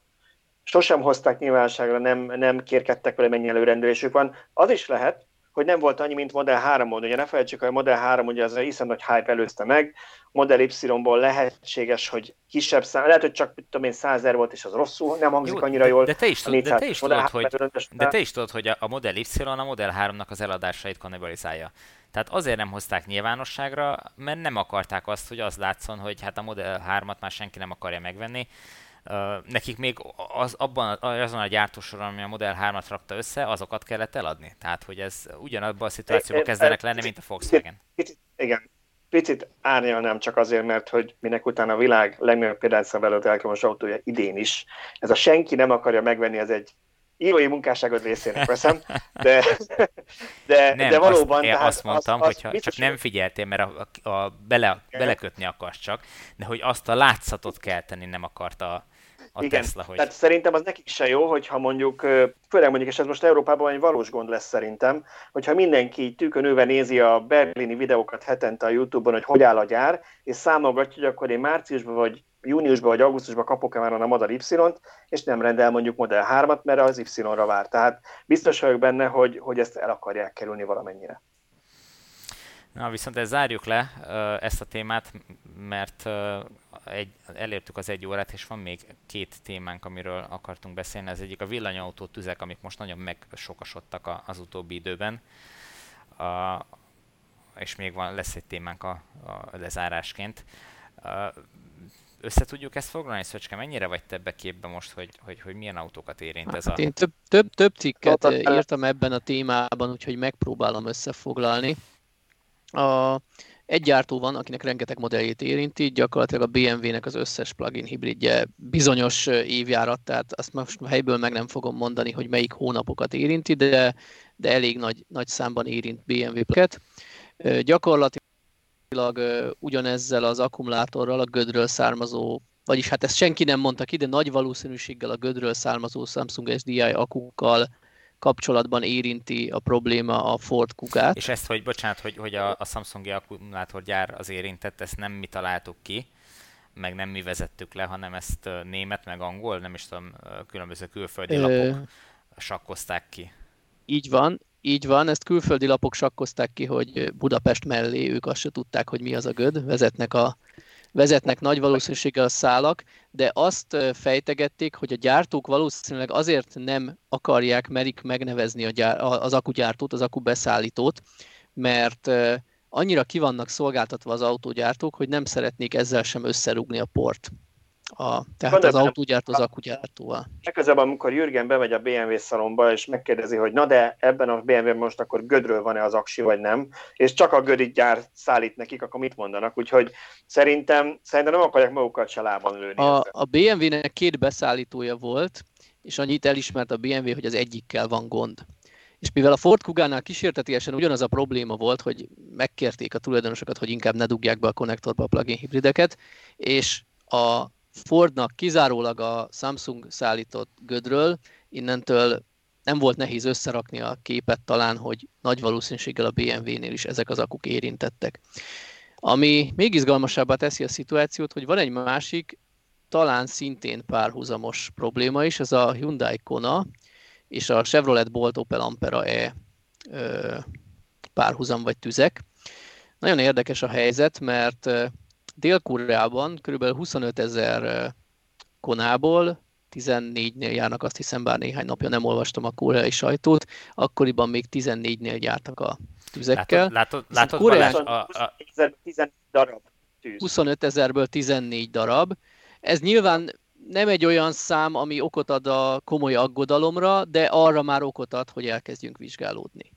sosem hozták nyilvánosságra, nem, nem kérkedtek vele, mennyi előrendelésük van. Az is lehet, hogy nem volt annyi, mint Model 3 Ugye ne felejtsük, hogy a Model 3 ugye az iszonyat nagy hype előzte meg, Model Y-ból lehetséges, hogy kisebb szám, lehet, hogy csak tudom én 100 volt, és az rosszul, nem hangzik Jó, annyira jól. De te is, tud, de te is tudod, hogy, de te is tudod, hogy a Model Y a Model 3-nak az eladásait kannibalizálja. Tehát azért nem hozták nyilvánosságra, mert nem akarták azt, hogy az látszon, hogy hát a Model 3-at már senki nem akarja megvenni, nekik még az, abban, azon a gyártósoron, ami a Model 3-at rakta össze, azokat kellett eladni. Tehát, hogy ez ugyanabban a szituációban kezdenek lenni, mint a Volkswagen. Picit, igen, picit árnyalnám csak azért, mert hogy minek utána a világ legnagyobb példányszám előtt elektromos autója idén is. Ez a senki nem akarja megvenni, ez egy írói munkásságod részének veszem, de, de, nem, de valóban... Azt, tehát azt mondtam, az, az hogyha biztos, csak nem figyeltél, mert a, a, a bele, belekötni akarsz csak, de hogy azt a látszatot kell tenni nem akarta a Igen, Tesla. Hogy... tehát szerintem az nekik se jó, hogyha mondjuk, főleg mondjuk, és ez most Európában egy valós gond lesz szerintem, hogyha mindenki tűkönőve nézi a berlini videókat hetente a Youtube-on, hogy hogy áll a gyár, és számolgatja, hogy akkor én márciusban vagy júniusban vagy augusztusban kapok-e már a Model Y-t, és nem rendel mondjuk Model 3-at, mert az Y-ra vár. Tehát biztos vagyok benne, hogy, hogy ezt el akarják kerülni valamennyire. Na, viszont ezt zárjuk le ezt a témát, mert egy, elértük az egy órát, és van még két témánk, amiről akartunk beszélni. Ez egyik a villanyautó tüzek, amik most nagyon megsokasodtak az utóbbi időben. A, és még van, lesz egy témánk a, a lezárásként. Össze tudjuk ezt foglalni, Szöcske? Mennyire vagy te ebbe képbe most, hogy, hogy, hogy milyen autókat érint ez a... Hát én több, több, több cikket írtam ebben a témában, úgyhogy megpróbálom összefoglalni. A, egy gyártó van, akinek rengeteg modelljét érinti, gyakorlatilag a BMW-nek az összes plug-in hibridje bizonyos évjárat, tehát azt most helyből meg nem fogom mondani, hogy melyik hónapokat érinti, de, de elég nagy, nagy számban érint BMW-ket. Gyakorlatilag ugyanezzel az akkumulátorral a gödről származó, vagyis hát ezt senki nem mondta ki, de nagy valószínűséggel a gödről származó Samsung SDI akukkal kapcsolatban érinti a probléma a Ford Kugát. És ezt, hogy bocsánat, hogy, hogy a, a Samsungi akkumulátorgyár az érintett, ezt nem mi találtuk ki, meg nem mi vezettük le, hanem ezt német, meg angol, nem is tudom, különböző külföldi lapok sakkozták ki. Így van, így van, ezt külföldi lapok sakkozták ki, hogy Budapest mellé ők azt se tudták, hogy mi az a göd, vezetnek a vezetnek nagy valószínűséggel a szálak, de azt fejtegették, hogy a gyártók valószínűleg azért nem akarják, merik megnevezni a gyár, az akugyártót, az akubeszállítót, mert annyira ki vannak szolgáltatva az autógyártók, hogy nem szeretnék ezzel sem összerúgni a port a, tehát az autógyártó az akkugyártóval. Legközelebb, amikor Jürgen bemegy a BMW szalomba, és megkérdezi, hogy na de ebben a BMW most akkor gödről van-e az aksi, vagy nem, és csak a gödi gyár szállít nekik, akkor mit mondanak? Úgyhogy szerintem, szerintem nem akarják magukat se lában lőni. A, a BMW-nek két beszállítója volt, és annyit elismert a BMW, hogy az egyikkel van gond. És mivel a Ford Kugánál kísértetiesen ugyanaz a probléma volt, hogy megkérték a tulajdonosokat, hogy inkább ne dugják be a konnektorba a plug-in hibrideket, és a Fordnak kizárólag a Samsung szállított gödről, innentől nem volt nehéz összerakni a képet talán, hogy nagy valószínűséggel a BMW-nél is ezek az akuk érintettek. Ami még izgalmasabbá teszi a szituációt, hogy van egy másik, talán szintén párhuzamos probléma is, ez a Hyundai Kona és a Chevrolet Bolt Opel Ampera E párhuzam vagy tüzek. Nagyon érdekes a helyzet, mert Dél-Koreában kb. 25 ezer konából 14-nél járnak, azt hiszem, bár néhány napja nem olvastam a koreai sajtót, akkoriban még 14-nél jártak a tüzekkel. Látod, látod, látod Koreás, a, a... 14 darab tűz. 25 ezerből 14 darab. Ez nyilván nem egy olyan szám, ami okot ad a komoly aggodalomra, de arra már okot ad, hogy elkezdjünk vizsgálódni.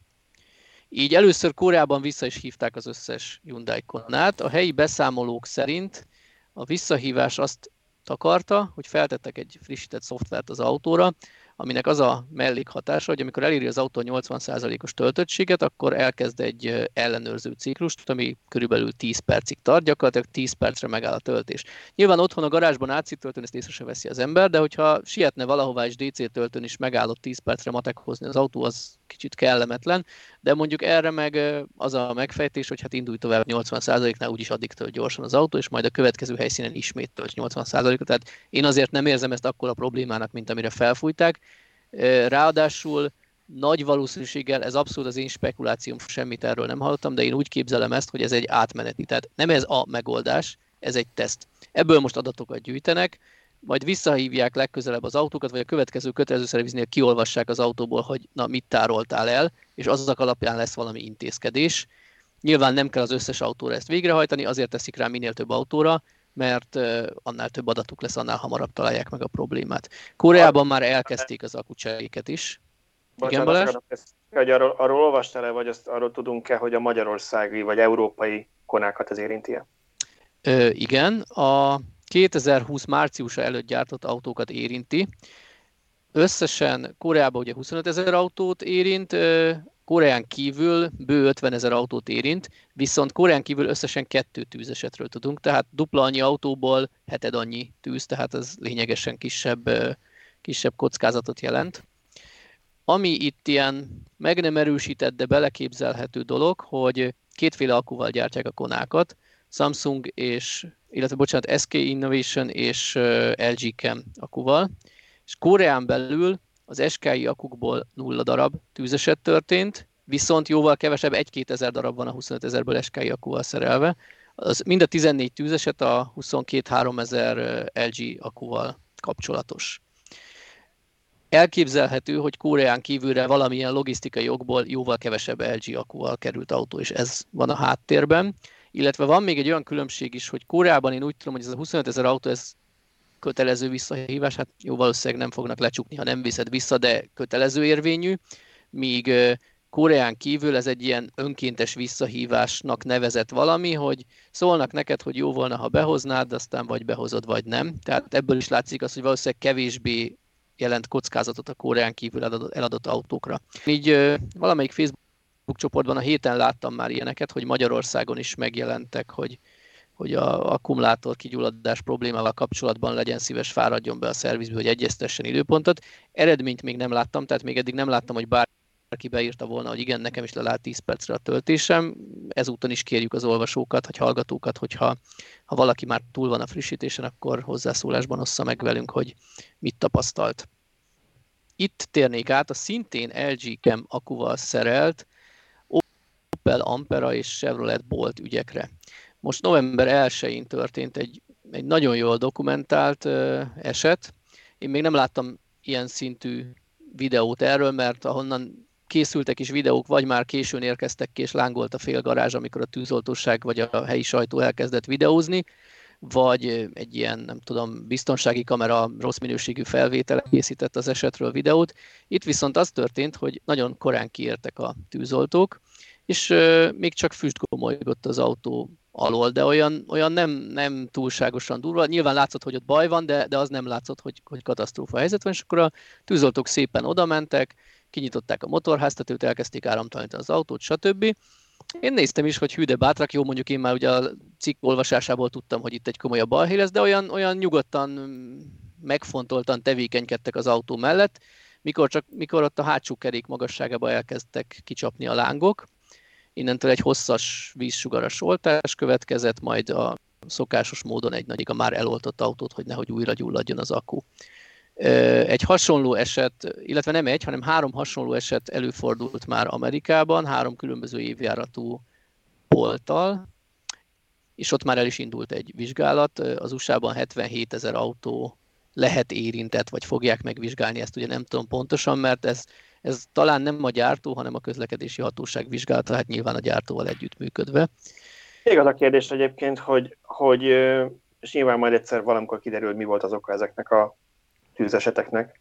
Így először Koreában vissza is hívták az összes Hyundai Konát. A helyi beszámolók szerint a visszahívás azt takarta, hogy feltettek egy frissített szoftvert az autóra, aminek az a mellékhatása, hogy amikor eléri az autó 80%-os töltöttséget, akkor elkezd egy ellenőrző ciklust, ami körülbelül 10 percig tart, gyakorlatilag 10 percre megáll a töltés. Nyilván otthon a garázsban AC töltőn ezt észre se veszi az ember, de hogyha sietne valahová és DC töltőn is megállott 10 percre matek hozni az autó, az kicsit kellemetlen, de mondjuk erre meg az a megfejtés, hogy hát indulj tovább 80%-nál, úgyis addig tölt gyorsan az autó, és majd a következő helyszínen ismét tölt 80%-ot. Tehát én azért nem érzem ezt akkor a problémának, mint amire felfújták. Ráadásul nagy valószínűséggel, ez abszolút az én spekulációm, semmit erről nem hallottam, de én úgy képzelem ezt, hogy ez egy átmeneti. Tehát nem ez a megoldás, ez egy teszt. Ebből most adatokat gyűjtenek, majd visszahívják legközelebb az autókat, vagy a következő kötelező szerviznél kiolvassák az autóból, hogy na mit tároltál el, és azok alapján lesz valami intézkedés. Nyilván nem kell az összes autóra ezt végrehajtani, azért teszik rá minél több autóra, mert annál több adatuk lesz, annál hamarabb találják meg a problémát. Koreában már elkezdték az akucseréket is. Igen, Balázs? Hogy arról, arról olvastál-e, vagy azt arról tudunk-e, hogy a magyarországi vagy európai konákat az érinti -e? Ö, igen, a 2020 márciusa előtt gyártott autókat érinti. Összesen Koreában ugye 25 ezer autót érint, Koreán kívül bő 50 ezer autót érint, viszont Koreán kívül összesen kettő tűzesetről tudunk, tehát dupla annyi autóból heted annyi tűz, tehát ez lényegesen kisebb, kisebb kockázatot jelent. Ami itt ilyen meg nem erősített, de beleképzelhető dolog, hogy kétféle akkuval gyártják a konákat, Samsung és, illetve bocsánat, SK Innovation és LG Chem akkuval, és Koreán belül az SKI akukból nulla darab tűzeset történt, viszont jóval kevesebb, 1-2 ezer darab van a 25 ezerből SKI akúval szerelve. Az mind a 14 tűzeset a 22-3 ezer LG akúval kapcsolatos. Elképzelhető, hogy Koreán kívülre valamilyen logisztikai okból jóval kevesebb LG akúval került autó, és ez van a háttérben. Illetve van még egy olyan különbség is, hogy Koreában én úgy tudom, hogy ez a 25 ezer autó, ez kötelező visszahívás, hát jó valószínűleg nem fognak lecsukni, ha nem viszed vissza, de kötelező érvényű, míg Koreán kívül ez egy ilyen önkéntes visszahívásnak nevezett valami, hogy szólnak neked, hogy jó volna, ha behoznád, aztán vagy behozod, vagy nem. Tehát ebből is látszik az, hogy valószínűleg kevésbé jelent kockázatot a Koreán kívül eladott, eladott autókra. Így valamelyik Facebook csoportban a héten láttam már ilyeneket, hogy Magyarországon is megjelentek, hogy hogy a akkumulátor kigyulladás problémával kapcsolatban legyen szíves fáradjon be a szervizbe, hogy egyeztessen időpontot. Eredményt még nem láttam, tehát még eddig nem láttam, hogy bárki beírta volna, hogy igen, nekem is lelát 10 percre a töltésem. Ezúton is kérjük az olvasókat, vagy hallgatókat, hogyha ha valaki már túl van a frissítésen, akkor hozzászólásban ossza meg velünk, hogy mit tapasztalt. Itt térnék át a szintén LG Chem akuval szerelt Opel Ampera és Chevrolet Bolt ügyekre. Most november 1-én történt egy, egy nagyon jól dokumentált eset. Én még nem láttam ilyen szintű videót erről, mert ahonnan készültek is videók, vagy már későn érkeztek ki, és lángolt a félgarázs, amikor a tűzoltóság vagy a helyi sajtó elkezdett videózni, vagy egy ilyen, nem tudom, biztonsági kamera rossz minőségű felvétel készített az esetről videót. Itt viszont az történt, hogy nagyon korán kiértek a tűzoltók, és még csak füstgomolygott az autó alól, de olyan, olyan nem, nem túlságosan durva. Nyilván látszott, hogy ott baj van, de, de az nem látszott, hogy, hogy katasztrófa helyzet van, és akkor a tűzoltók szépen oda mentek, kinyitották a motorháztetőt, elkezdték áramtalanítani az autót, stb. Én néztem is, hogy hű, de bátrak, jó, mondjuk én már ugye a cikk olvasásából tudtam, hogy itt egy komolyabb balhé lesz, de olyan, olyan nyugodtan, megfontoltan tevékenykedtek az autó mellett, mikor, csak, mikor ott a hátsó kerék magasságába elkezdtek kicsapni a lángok, Innentől egy hosszas vízsugaras oltás következett, majd a szokásos módon egy nagyig a már eloltott autót, hogy nehogy újra gyulladjon az akku. Egy hasonló eset, illetve nem egy, hanem három hasonló eset előfordult már Amerikában, három különböző évjáratú bolttal, és ott már el is indult egy vizsgálat. Az USA-ban 77 ezer autó lehet érintett, vagy fogják megvizsgálni, ezt ugye nem tudom pontosan, mert ez ez talán nem a gyártó, hanem a közlekedési hatóság vizsgálata, hát nyilván a gyártóval együttműködve. Még az a kérdés egyébként, hogy, hogy és nyilván majd egyszer valamikor kiderül, mi volt az oka ezeknek a tűzeseteknek,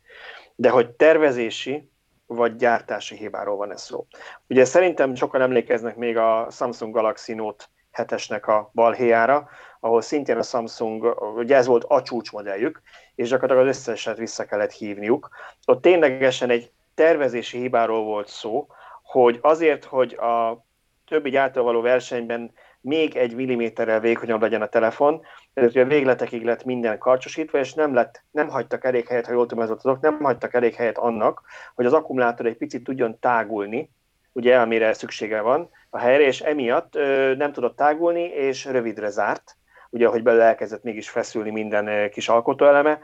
de hogy tervezési vagy gyártási hibáról van ez szó. Ugye szerintem sokan emlékeznek még a Samsung Galaxy Note 7-esnek a balhéjára, ahol szintén a Samsung, ugye ez volt a csúcsmodelljük, és gyakorlatilag az összeset vissza kellett hívniuk. Ott ténylegesen egy tervezési hibáról volt szó, hogy azért, hogy a többi gyártóval való versenyben még egy milliméterrel vékonyabb legyen a telefon, ezért a végletekig lett minden karcsosítva, és nem, lett, nem hagytak elég helyet, ha jól tudom, ez azok, nem hagytak elég helyet annak, hogy az akkumulátor egy picit tudjon tágulni, ugye amire szüksége van a helyre, és emiatt ö, nem tudott tágulni, és rövidre zárt, ugye, hogy belőle elkezdett mégis feszülni minden kis alkotóeleme,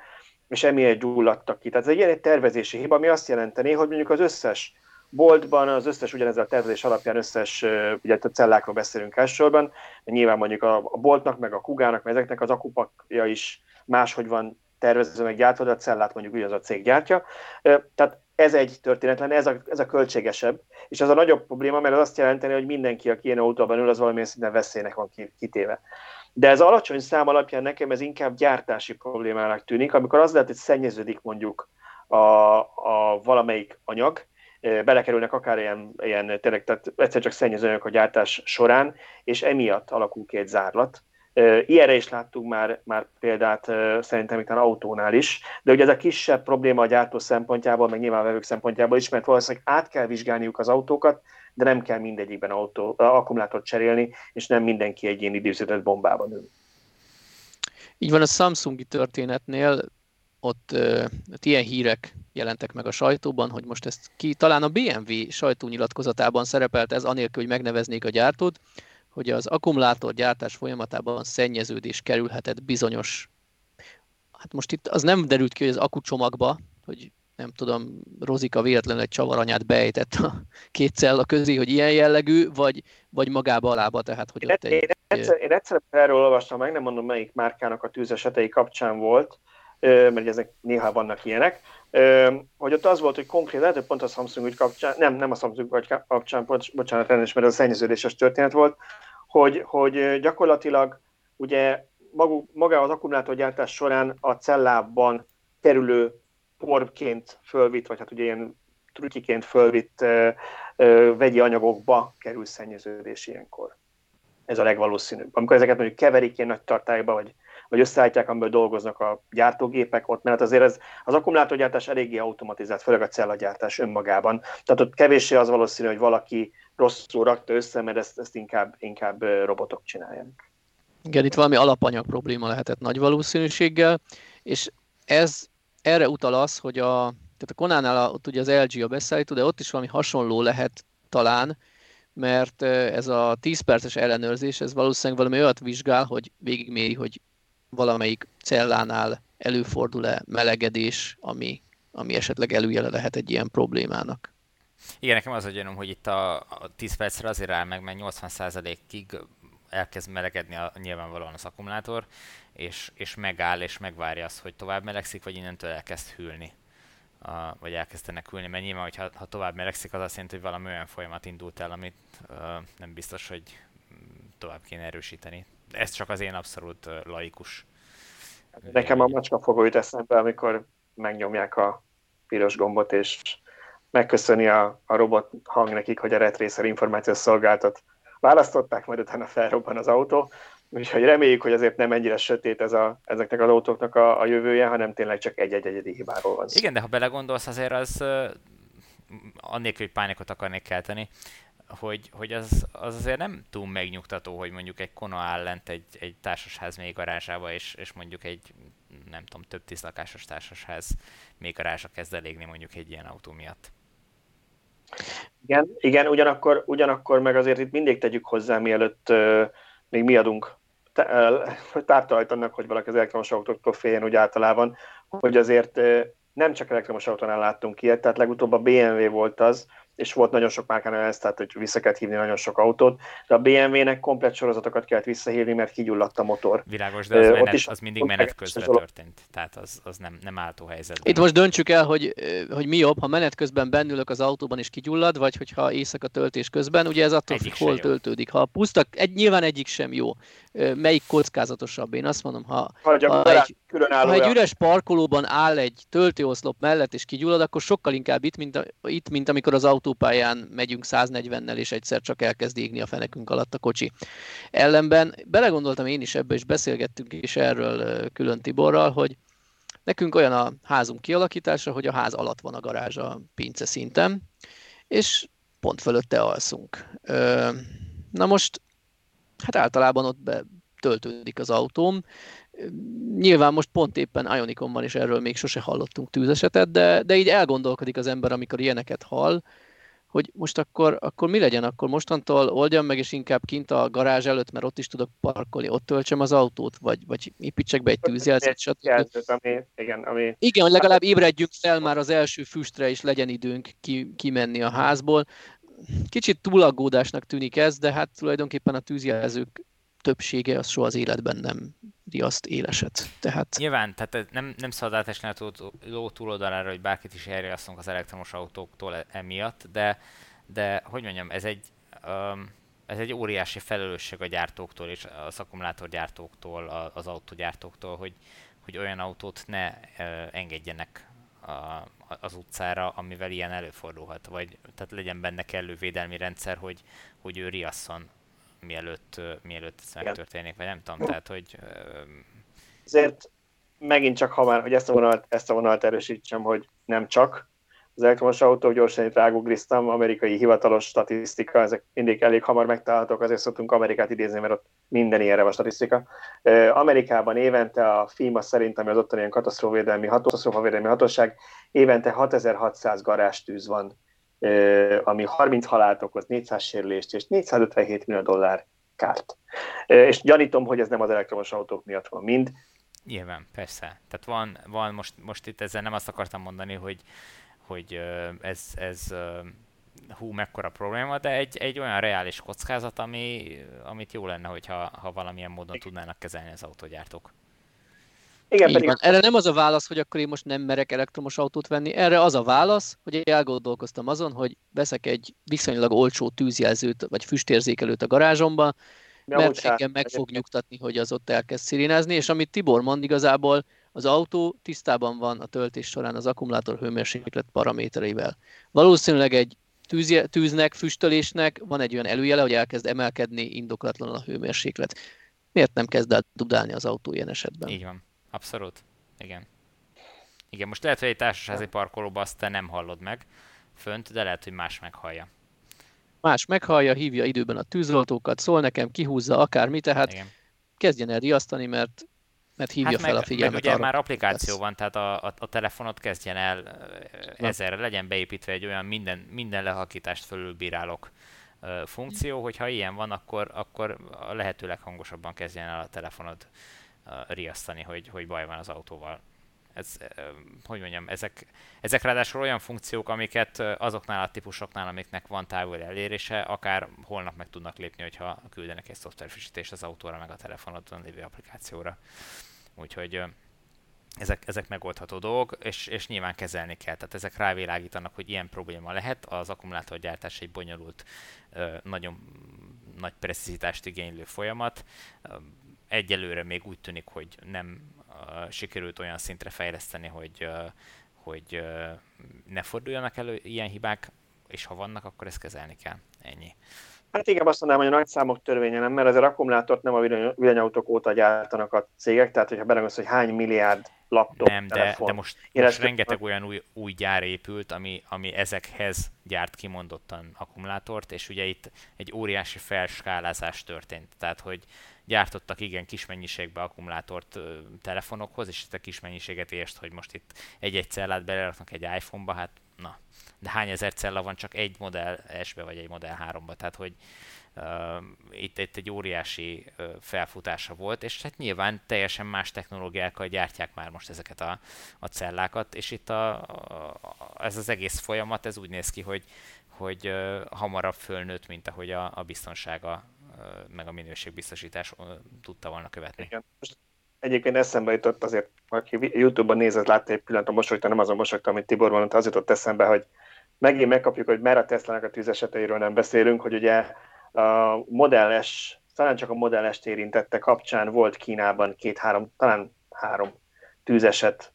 és emiatt gyulladtak ki. Tehát ez egy ilyen tervezési hiba, ami azt jelenteni, hogy mondjuk az összes boltban, az összes ugyanezzel a tervezés alapján összes, ugye a cellákról beszélünk elsősorban, nyilván mondjuk a, a boltnak, meg a kugának, meg ezeknek az akupakja is máshogy van tervezve, meg gyártva, de a cellát mondjuk ugyanaz a cég gyártja. Tehát ez egy történet lenne, ez a, ez a költségesebb, és ez a nagyobb probléma, mert az azt jelenteni, hogy mindenki, aki ilyen autóban ül, az valamilyen szinten veszélynek van kitéve. De ez alacsony szám alapján nekem ez inkább gyártási problémának tűnik, amikor az lehet, hogy szennyeződik mondjuk a, a valamelyik anyag, belekerülnek akár ilyen, ilyen tényleg, tehát egyszer csak szennyezőanyag a gyártás során, és emiatt alakul ki egy zárlat, Ilyenre is láttunk már, már példát szerintem itt autónál is, de ugye ez a kisebb probléma a gyártó szempontjából, meg nyilván a vevők szempontjából is, mert valószínűleg át kell vizsgálniuk az autókat, de nem kell mindegyikben autó, akkumulátort cserélni, és nem mindenki egy ilyen időzített bombában ül. Így van a Samsungi történetnél, ott, ott ilyen hírek jelentek meg a sajtóban, hogy most ezt ki, talán a BMW sajtónyilatkozatában szerepelt ez, anélkül, hogy megneveznék a gyártót, hogy az akkumulátor gyártás folyamatában szennyeződés kerülhetett bizonyos, hát most itt az nem derült ki, hogy az akucsomagba, hogy nem tudom, Rozika véletlenül egy csavaranyát beejtett a két cella közé, hogy ilyen jellegű, vagy, vagy magába alába, tehát hogy ott egy... Én egyszer, én egyszer erről olvastam meg, nem mondom melyik márkának a tűzesetei kapcsán volt, mert ezek néha vannak ilyenek, hogy ott az volt, hogy konkrét, lehet, hogy pont a Samsung úgy kapcsán, nem, nem a Samsung kapcsán, bocsánat, rendes, mert a szennyeződéses történet volt, hogy, hogy gyakorlatilag ugye maguk, maga az akkumulátorgyártás során a cellában kerülő porként fölvitt, vagy hát ugye ilyen trütyiként fölvitt ö, ö, vegyi anyagokba kerül szennyeződés ilyenkor. Ez a legvalószínűbb. Amikor ezeket mondjuk keverik ilyen nagy tartályba, vagy vagy összeállítják, amiből dolgoznak a gyártógépek ott, mert azért ez, az akkumulátorgyártás eléggé automatizált, főleg a cellagyártás önmagában. Tehát ott kevéssé az valószínű, hogy valaki rosszul rakta össze, mert ezt, ezt inkább, inkább robotok csinálják. Igen, itt valami alapanyag probléma lehetett nagy valószínűséggel, és ez erre utal az, hogy a, tehát a Konánál ott ugye az LG a beszállító, de ott is valami hasonló lehet talán, mert ez a 10 perces ellenőrzés, ez valószínűleg valami olyat vizsgál, hogy végigméri, hogy valamelyik cellánál előfordul-e melegedés, ami, ami esetleg előjele lehet egy ilyen problémának. Igen, nekem az a gyanom, hogy itt a, a 10 percre azért áll meg, mert 80%-ig elkezd melegedni a, nyilvánvalóan az akkumulátor, és, és megáll, és megvárja azt, hogy tovább melegszik, vagy innentől elkezd hűlni. A, vagy elkezdenek hűlni, mert nyilván, hogyha ha tovább melegszik, az azt jelenti, hogy valami olyan folyamat indult el, amit uh, nem biztos, hogy tovább kéne erősíteni ez csak az én abszolút laikus. Nekem a macska fogó jut eszembe, amikor megnyomják a piros gombot, és megköszöni a, a robot hang nekik, hogy a retrészer információs szolgáltat választották, majd utána felrobban az autó. Úgyhogy reméljük, hogy azért nem ennyire sötét ez a, ezeknek az autóknak a, a jövője, hanem tényleg csak egy-egy egyedi hibáról van szó. Igen, de ha belegondolsz, azért az annélkül, hogy pánikot akarnék kelteni, hogy, hogy az, az azért nem túl megnyugtató, hogy mondjuk egy Kona áll lent egy, egy társasház még garázsába, és, és mondjuk egy nem tudom, több tíz lakásos társasház még garázsa kezd elégni mondjuk egy ilyen autó miatt. Igen, igen ugyanakkor, ugyanakkor meg azért itt mindig tegyük hozzá, mielőtt uh, még mi adunk tártalajt annak, hogy valaki az elektromos autóktól féljen úgy általában, hogy azért nem csak elektromos autónál láttunk ilyet, tehát legutóbb a BMW volt az, és volt nagyon sok márkánál ez, tehát hogy vissza kellett hívni nagyon sok autót, de a BMW-nek komplet sorozatokat kellett visszahívni, mert kigyulladt a motor. Világos, de az, menet, is, az mindig menet közben történt, tehát az, az nem, nem álltó helyzetben. Itt most döntsük el, hogy, hogy mi jobb, ha menet közben bennülök az autóban és kigyullad, vagy hogyha éjszaka töltés közben, ugye ez attól függ, hol töltődik. Ha puszta, egy, nyilván egyik sem jó. Melyik kockázatosabb? Én azt mondom, ha, ha, ha egy, ha egy üres parkolóban áll egy töltőoszlop mellett és kigyullad, akkor sokkal inkább itt, mint, a, itt, mint amikor az autópályán megyünk 140-nel, és egyszer csak elkezd égni a fenekünk alatt a kocsi. Ellenben belegondoltam én is ebbe, és beszélgettünk is erről külön Tiborral, hogy nekünk olyan a házunk kialakítása, hogy a ház alatt van a garázs a pince szinten, és pont fölötte alszunk. Na most, hát általában ott be töltődik az autóm, Nyilván most pont éppen Ioniconban is erről még sose hallottunk tűzesetet, de, de így elgondolkodik az ember, amikor ilyeneket hall, hogy most akkor, akkor mi legyen, akkor mostantól oldjam meg, és inkább kint a garázs előtt, mert ott is tudok parkolni, ott töltsem az autót, vagy, vagy építsek be egy tűzjelzőt, stb. Ami, igen, ami... igen, hogy legalább ébredjünk fel már az első füstre, és legyen időnk ki, kimenni a házból. Kicsit túlaggódásnak tűnik ez, de hát tulajdonképpen a tűzjelzők többsége az soha az életben nem riaszt éleset. Tehát... Nyilván, tehát nem, nem szabad átesni a ló túloldalára, hogy bárkit is elriasztunk az elektromos autóktól e- emiatt, de, de hogy mondjam, ez egy, um, ez egy óriási felelősség a gyártóktól és az akkumulátorgyártóktól, az autógyártóktól, hogy, hogy olyan autót ne uh, engedjenek a, az utcára, amivel ilyen előfordulhat, vagy tehát legyen benne kellő védelmi rendszer, hogy, hogy ő riasszon mielőtt, mielőtt ez megtörténik, vagy nem tudom, tehát hogy... Ezért megint csak, ha már, hogy ezt a vonalat, ezt a vonalat erősítsem, hogy nem csak, az elektromos autók, gyorsan itt rágugriztam, amerikai hivatalos statisztika, ezek mindig elég hamar megtalálhatók, azért szoktunk Amerikát idézni, mert ott minden ilyenre van statisztika. Amerikában évente a FIMA szerint, ami az ottani ilyen katasztrófavédelmi, katasztrófavédelmi hatóság, évente 6600 garástűz van, ami 30 halált okoz, 400 sérülést és 457 millió dollár kárt. És gyanítom, hogy ez nem az elektromos autók miatt van mind. Nyilván, persze. Tehát van, van most, most itt ezzel nem azt akartam mondani, hogy hogy ez, ez hú, mekkora probléma, de egy, egy olyan reális kockázat, ami, amit jó lenne, hogyha ha valamilyen módon tudnának kezelni az autógyártók. Igen, pedig... van. Erre nem az a válasz, hogy akkor én most nem merek elektromos autót venni, erre az a válasz, hogy elgondolkoztam azon, hogy veszek egy viszonylag olcsó tűzjelzőt vagy füstérzékelőt a garázsomba, mert engem meg fog nyugtatni, hogy az ott elkezd szirénázni, és amit Tibor mond igazából, az autó tisztában van a töltés során az akkumulátor hőmérséklet paramétereivel. Valószínűleg egy tűzje, tűznek, füstölésnek van egy olyan előjele, hogy elkezd emelkedni indoklatlanul a hőmérséklet. Miért nem kezd el dudálni az autó ilyen esetben? Így van. Abszolút. Igen. Igen, most lehet, hogy egy társasági parkolóban azt te nem hallod meg fönt, de lehet, hogy más meghallja. Más meghallja, hívja időben a tűzoltókat, szól nekem, kihúzza akármi, tehát Igen. kezdjen el riasztani, mert mert hívja hát fel meg, a figyelmet. Meg ugye arra, már applikáció lesz. van, tehát a, a, a telefonot kezdjen el ezerre, legyen beépítve egy olyan minden, minden lehakítást fölülbírálok funkció, hogyha ilyen van, akkor, akkor a lehető leghangosabban kezdjen el a telefonod riasztani, hogy, hogy baj van az autóval. Ez, hogy mondjam, ezek, ezek ráadásul olyan funkciók, amiket azoknál a típusoknál, amiknek van távol elérése, akár holnap meg tudnak lépni, hogyha küldenek egy szoftverfrissítést az autóra, meg a telefonodon lévő applikációra. Úgyhogy ezek, ezek megoldható dolgok, és, és nyilván kezelni kell. Tehát ezek rávilágítanak, hogy ilyen probléma lehet. Az akkumulátorgyártás egy bonyolult, nagyon nagy precizitást igénylő folyamat. Egyelőre még úgy tűnik, hogy nem sikerült olyan szintre fejleszteni, hogy, hogy ne forduljanak elő ilyen hibák, és ha vannak, akkor ezt kezelni kell. Ennyi. Hát igen, azt mondanám, hogy a nagy számok törvénye nem, mert az akkumulátort nem a villanyautók óta gyártanak a cégek, tehát hogyha belegondolsz, hogy hány milliárd laptop, Nem, telefon, de, de most, most rengeteg olyan új, új gyár épült, ami, ami ezekhez gyárt kimondottan akkumulátort, és ugye itt egy óriási felskálázás történt. Tehát, hogy gyártottak igen kis mennyiségbe akkumulátort ö, telefonokhoz, és ezt a kis mennyiséget érst, hogy most itt egy-egy cellát beleraknak egy iPhone-ba, hát na, de hány ezer cella van csak egy Model S-be vagy egy Model 3-ba, tehát hogy itt, itt egy óriási felfutása volt, és hát nyilván teljesen más technológiákkal gyártják már most ezeket a, a cellákat, és itt a, a, ez az egész folyamat, ez úgy néz ki, hogy, hogy hamarabb fölnőtt, mint ahogy a, a biztonsága meg a minőségbiztosítás tudta volna követni. Igen. Most egyébként eszembe jutott azért, aki YouTube-ban nézett, látta egy pillanatot mosolyta, nem azon mosolyta, amit Tibor mondta, az jutott eszembe, hogy megint megkapjuk, hogy már a Tesla-nak a tűzeseteiről nem beszélünk, hogy ugye a Model S, talán csak a Model S-t érintette kapcsán volt Kínában két-három, talán három tűzeset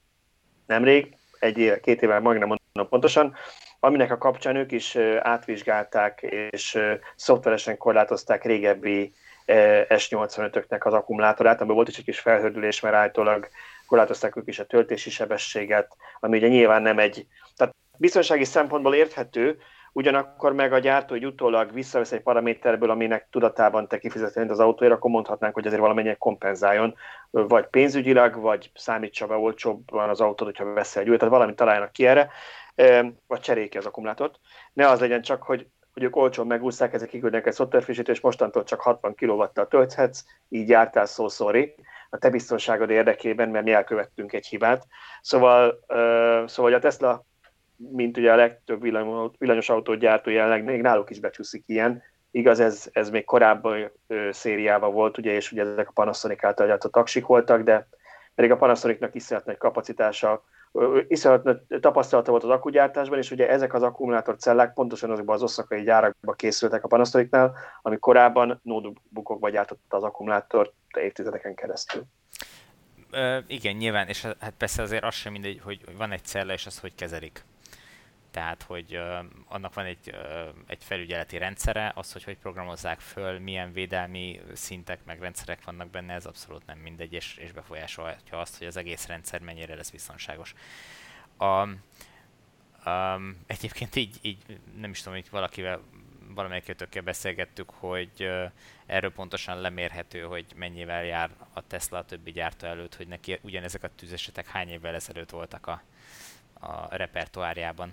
nemrég, egy éve, két éve, majdnem mondom pontosan, aminek a kapcsán ők is átvizsgálták és szoftveresen korlátozták régebbi S85-öknek az akkumulátorát, amiben volt is egy kis felhördülés, mert állítólag korlátozták ők is a töltési sebességet, ami ugye nyilván nem egy, tehát biztonsági szempontból érthető, ugyanakkor meg a gyártó hogy utólag visszavesz egy paraméterből, aminek tudatában te kifizetett az autóért, akkor mondhatnánk, hogy ezért valamennyire kompenzáljon, vagy pénzügyileg, vagy számítsa be olcsóbban az autót, hogyha veszel egy újat, tehát valamit találjanak ki erre, vagy cseréljék ki az akkumulátort. Ne az legyen csak, hogy hogy ők olcsón megúszták, ezek kiküldnek egy szoftverfrissítő, és mostantól csak 60 kW-tal tölthetsz, így jártál szó sorry, a te biztonságod érdekében, mert mi elkövettünk egy hibát. Szóval, uh, szóval a Tesla mint ugye a legtöbb villanyos autógyártó jelenleg, még náluk is becsúszik ilyen. Igaz, ez, ez még korábban ö, szériában volt, ugye, és ugye ezek a Panasonic által gyártott taksik voltak, de pedig a Panasonicnak iszonyat nagy kapacitása, iszonyat tapasztalata volt az akkugyártásban, és ugye ezek az akkumulátorcellák pontosan azokban az oszakai gyárakban készültek a Panasonicnál, ami korábban notebookokba gyártotta az akkumulátort évtizedeken keresztül. Ö, igen, nyilván, és hát persze azért az sem mindegy, hogy van egy cella, és azt hogy kezelik. Tehát hogy annak van egy, egy felügyeleti rendszere, az, hogy hogy programozzák föl, milyen védelmi szintek meg rendszerek vannak benne, ez abszolút nem mindegy, és, és befolyásolhatja azt, hogy az egész rendszer mennyire lesz biztonságos. A, Um, egyébként így, így nem is tudom, hogy valakivel, valamelyikőtökkel beszélgettük, hogy uh, erről pontosan lemérhető, hogy mennyivel jár a Tesla a többi gyártó előtt, hogy neki ugyanezek a tűzesetek hány évvel ezelőtt voltak a, a repertoárjában,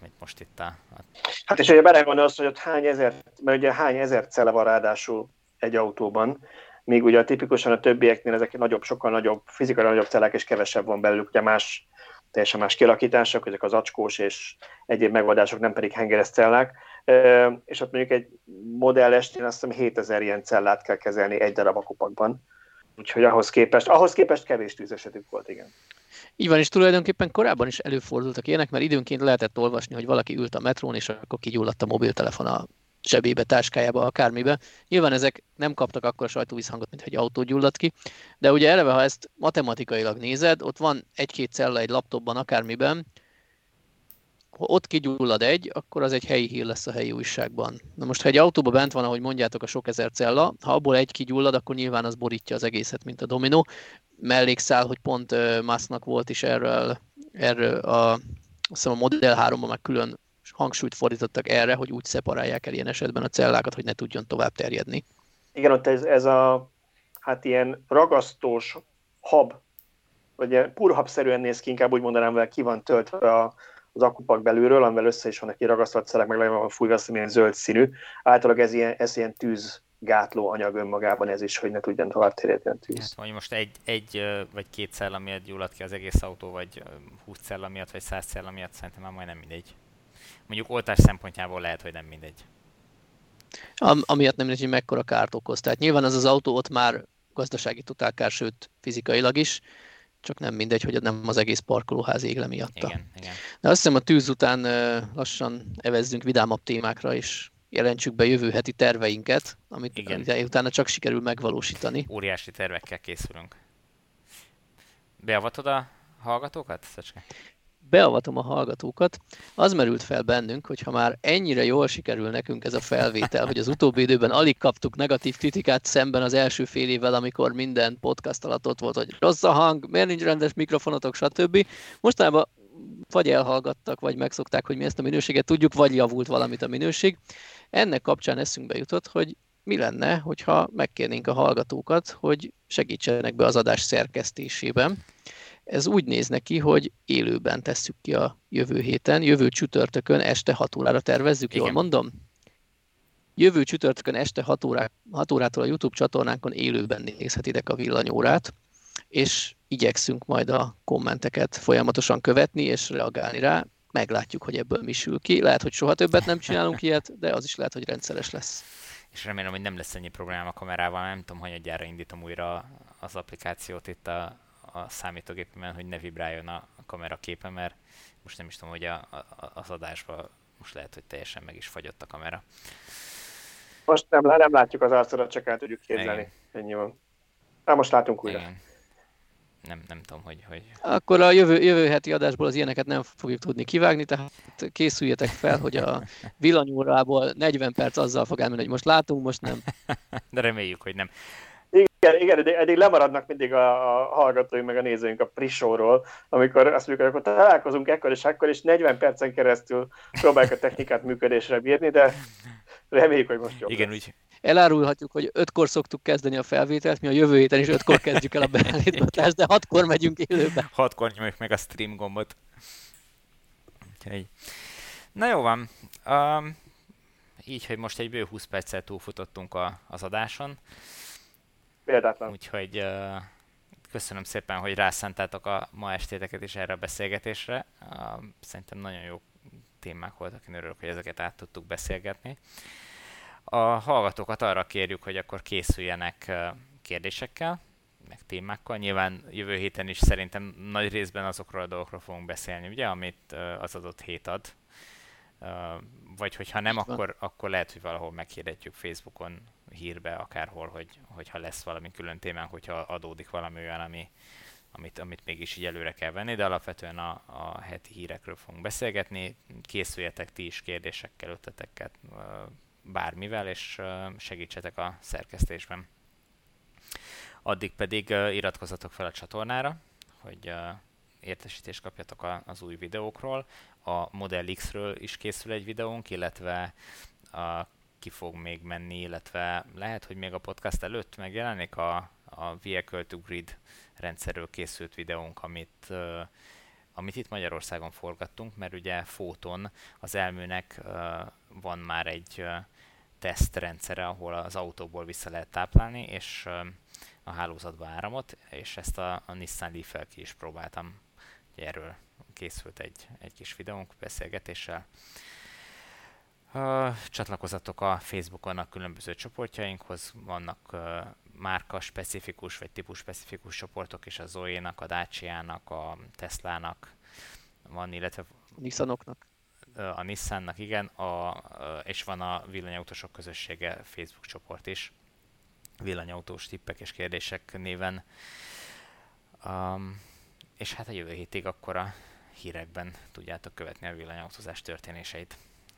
amit most itt a... a... Hát és ugye belegondolsz, hogy ott hány ezer, mert ugye hány ezer cele van ráadásul egy autóban, míg ugye tipikusan a többieknél ezek nagyobb, sokkal nagyobb, fizikai nagyobb celek és kevesebb van belőlük, ugye más teljesen más kialakítások, ezek az acskós és egyéb megoldások, nem pedig hengeres cellák, és ott mondjuk egy Model estén azt hiszem 7000 ilyen cellát kell kezelni egy darab akupakban. Úgyhogy ahhoz képest, ahhoz képest kevés tűzesetük volt, igen. Így van, és tulajdonképpen korábban is előfordultak ilyenek, mert időnként lehetett olvasni, hogy valaki ült a metrón, és akkor kigyulladt a mobiltelefon a zsebébe, táskájába, akármibe. Nyilván ezek nem kaptak akkor a sajtóvízhangot, mint egy autó gyulladt ki, de ugye eleve, ha ezt matematikailag nézed, ott van egy-két cella egy laptopban, akármiben, ott kigyullad egy, akkor az egy helyi hír lesz a helyi újságban. Na most, ha egy autóban bent van, ahogy mondjátok, a sok ezer cella, ha abból egy kigyullad, akkor nyilván az borítja az egészet, mint a dominó. Mellékszál, hogy pont Musknak volt is erről, erről a, hiszem a Model 3-ban meg külön hangsúlyt fordítottak erre, hogy úgy szeparálják el ilyen esetben a cellákat, hogy ne tudjon tovább terjedni. Igen, ott ez, ez a hát ilyen ragasztós hab, vagy ilyen purhabszerűen néz ki, inkább úgy mondanám, hogy ki van töltve a, az akupak belülről, amivel össze is vannak kiragasztott szelek, meg le van fújva, azt ilyen zöld színű. Általában ez ilyen, ez ilyen tűz gátló anyag önmagában ez is, hogy ne tudjon tovább terjedni a tűz. Hát, hogy most egy, egy vagy két cella miatt gyullad ki az egész autó, vagy 20 cella miatt, vagy 100 cella miatt, szerintem már majdnem mindegy. Mondjuk oltás szempontjából lehet, hogy nem mindegy. Am, amiatt nem mindegy, hogy mekkora kárt okoz. Tehát nyilván az az autó ott már gazdasági totálkár, sőt fizikailag is, csak nem mindegy, hogy nem az egész parkolóház ég le miatta. Igen, igen. De azt hiszem a tűz után lassan evezzünk vidámabb témákra, és jelentsük be jövő heti terveinket, amit Igen. utána csak sikerül megvalósítani. Óriási tervekkel készülünk. Beavatod a hallgatókat, Szecske? Beavatom a hallgatókat, az merült fel bennünk, hogy ha már ennyire jól sikerül nekünk ez a felvétel, hogy az utóbbi időben alig kaptuk negatív kritikát szemben az első fél évvel, amikor minden podcast alatt ott volt, hogy rossz a hang, miért nincs rendes mikrofonotok, stb. Mostanában vagy elhallgattak, vagy megszokták, hogy mi ezt a minőséget tudjuk, vagy javult valamit a minőség. Ennek kapcsán eszünkbe jutott, hogy mi lenne, hogyha megkérnénk a hallgatókat, hogy segítsenek be az adás szerkesztésében. Ez úgy néz neki, hogy élőben tesszük ki a jövő héten, jövő csütörtökön este 6 órára tervezzük, Igen. jól mondom? Jövő csütörtökön este 6, órá, 6 órától a YouTube csatornánkon élőben nézhetitek a villanyórát, és igyekszünk majd a kommenteket folyamatosan követni és reagálni rá. Meglátjuk, hogy ebből mi sül ki. Lehet, hogy soha többet nem csinálunk ilyet, de az is lehet, hogy rendszeres lesz. És remélem, hogy nem lesz ennyi probléma a kamerával. Nem tudom, hogy egyára indítom újra az applikációt itt a, a számítógépemen, hogy ne vibráljon a, kamera képe, mert most nem is tudom, hogy a, a, az adásban most lehet, hogy teljesen meg is fagyott a kamera. Most nem, nem látjuk az arcodat, csak el tudjuk képzelni. Ennyi van. Na, most látunk újra. Igen. Nem, nem tudom, hogy, hogy... Akkor a jövő, jövő heti adásból az ilyeneket nem fogjuk tudni kivágni, tehát készüljetek fel, hogy a villanyórából 40 perc azzal fog elmenni, hogy most látunk, most nem. De reméljük, hogy nem. Igen, igen eddig, eddig lemaradnak mindig a, a hallgatóink meg a nézőink a prisóról, amikor azt mondjuk, hogy akkor találkozunk ekkor és akkor, és 40 percen keresztül próbáljuk a technikát működésre bírni, de reméljük, hogy most jobb Igen, úgy. Elárulhatjuk, hogy ötkor szoktuk kezdeni a felvételt, mi a jövő héten is ötkor kezdjük el a beállítgatást, de hatkor megyünk élőbe. Hatkor nyomjuk meg a stream gombot. Úgyhogy... Na jó van. Um, így, hogy most egy bő 20 perccel túlfutottunk a, az adáson. Példátlan. Úgyhogy köszönöm szépen, hogy rászántátok a ma estéteket is erre a beszélgetésre. Szerintem nagyon jó témák voltak, én örülök, hogy ezeket át tudtuk beszélgetni. A hallgatókat arra kérjük, hogy akkor készüljenek kérdésekkel, meg témákkal. Nyilván jövő héten is szerintem nagy részben azokról a dolgokról fogunk beszélni, ugye, amit az adott hét ad. Vagy hogyha nem, akkor, akkor lehet, hogy valahol meghirdetjük Facebookon hírbe akárhol, hogy, hogyha lesz valami külön témánk, hogyha adódik valami olyan, ami amit, amit mégis így előre kell venni, de alapvetően a, a heti hírekről fogunk beszélgetni. Készüljetek ti is kérdésekkel, ötletekkel, bármivel, és segítsetek a szerkesztésben. Addig pedig iratkozzatok fel a csatornára, hogy értesítést kapjatok az új videókról. A Model X-ről is készül egy videónk, illetve a, ki fog még menni, illetve lehet, hogy még a podcast előtt megjelenik a, a Vehicle to Grid rendszerről készült videónk, amit, amit itt Magyarországon forgattunk, mert ugye Fóton az elműnek van már egy tesztrendszere, ahol az autóból vissza lehet táplálni, és a hálózatba áramot, és ezt a, a Nissan leaf ki is próbáltam. Erről készült egy, egy kis videónk beszélgetéssel. Uh, csatlakozatok a Facebookon a különböző csoportjainkhoz, vannak uh, márka specifikus vagy típus specifikus csoportok is a Zoe-nak, a Dacia-nak, a Tesla-nak van, illetve Nissanoknak. A Nissannak, igen, a, és van a villanyautósok közössége Facebook csoport is, villanyautós tippek és kérdések néven. Um, és hát a jövő hétig akkor a hírekben tudjátok követni a villanyautózás történéseit.